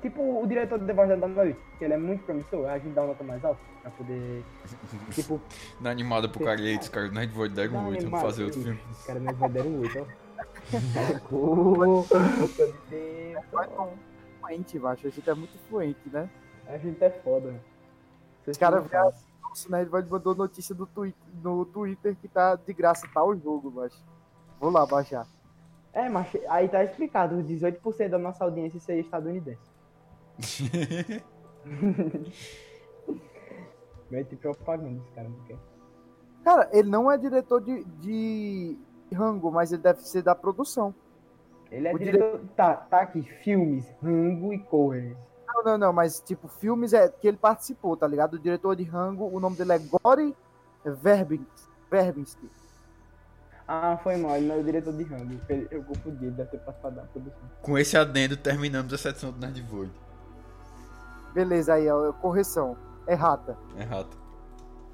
Speaker 2: Tipo o diretor do The Voice da Noite, que ele é muito promissor, a gente dá uma nota mais alta pra poder. <laughs> Tipo,
Speaker 3: Na animada pro cara aí, os caras nós vou dar um 8, vamos fazer outro filme.
Speaker 2: Os caras vai dar um 8, ó.
Speaker 1: Fluente, eu acho. A gente é muito fluente, né?
Speaker 2: A gente é foda.
Speaker 1: Os caras veem assim, nossa, né? Ele mandou notícia do Twitter, no Twitter que tá de graça tal jogo, mas. Vou lá baixar.
Speaker 2: É, mas aí tá explicado, os 18% da nossa audiência seria estadunidense. <laughs> Mete propaganda esse cara, não quer.
Speaker 1: Cara, ele não é diretor de, de rango, mas ele deve ser da produção.
Speaker 2: Ele é
Speaker 1: O
Speaker 2: diretor. Tá, tá aqui, filmes, Rango e Corres.
Speaker 1: Não, não, não, mas tipo, filmes é que ele participou, tá ligado? O diretor de rango, o nome dele é Gore Verbinski.
Speaker 2: Ah, foi mal, ele não é o diretor de Rambo. Eu, confundi, deve ter participado da produção.
Speaker 3: Com esse adendo, terminamos a seção do Nerd Void.
Speaker 1: Beleza, aí, ó, correção. É rata.
Speaker 3: É.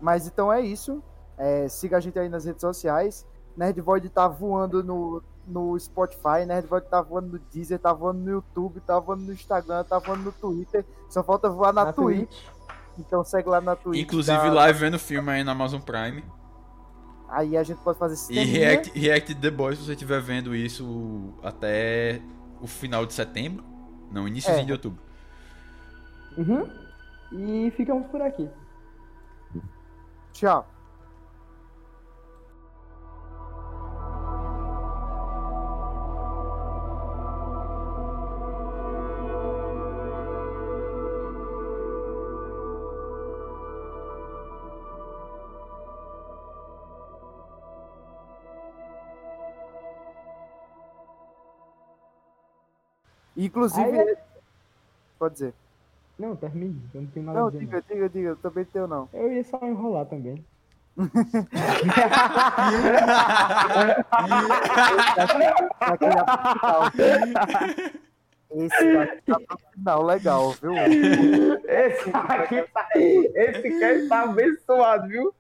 Speaker 1: Mas então é isso. É, siga a gente aí nas redes sociais. Nerd Void tá voando no, no Spotify, Nerd Void tá voando no Deezer, tá voando no YouTube, tá voando no Instagram, tá voando no Twitter. Só falta voar na,
Speaker 2: Na
Speaker 1: Twitch.
Speaker 2: Twitch.
Speaker 1: Então segue lá na Twitch.
Speaker 3: Inclusive
Speaker 1: tá?
Speaker 3: live vendo filme aí na Amazon Prime.
Speaker 1: Aí a gente pode fazer
Speaker 3: E
Speaker 1: sisteminha.
Speaker 3: React, React The Boys, se você estiver vendo isso até o final de setembro. Não, iníciozinho
Speaker 1: É.
Speaker 3: de outubro.
Speaker 2: Uhum. E ficamos por aqui.
Speaker 1: Tchau. Inclusive.
Speaker 2: Aí-
Speaker 1: Pode dizer.
Speaker 2: Não, termine. Eu não tenho nada
Speaker 1: Não,
Speaker 2: a dizer.
Speaker 1: diga, diga, diga. Eu também tenho, não.
Speaker 2: não. Eu ia só enrolar também. <laughs>
Speaker 1: Esse daqui tá pro final legal, viu?
Speaker 2: Esse aqui tá. Esse cast tá abençoado, viu?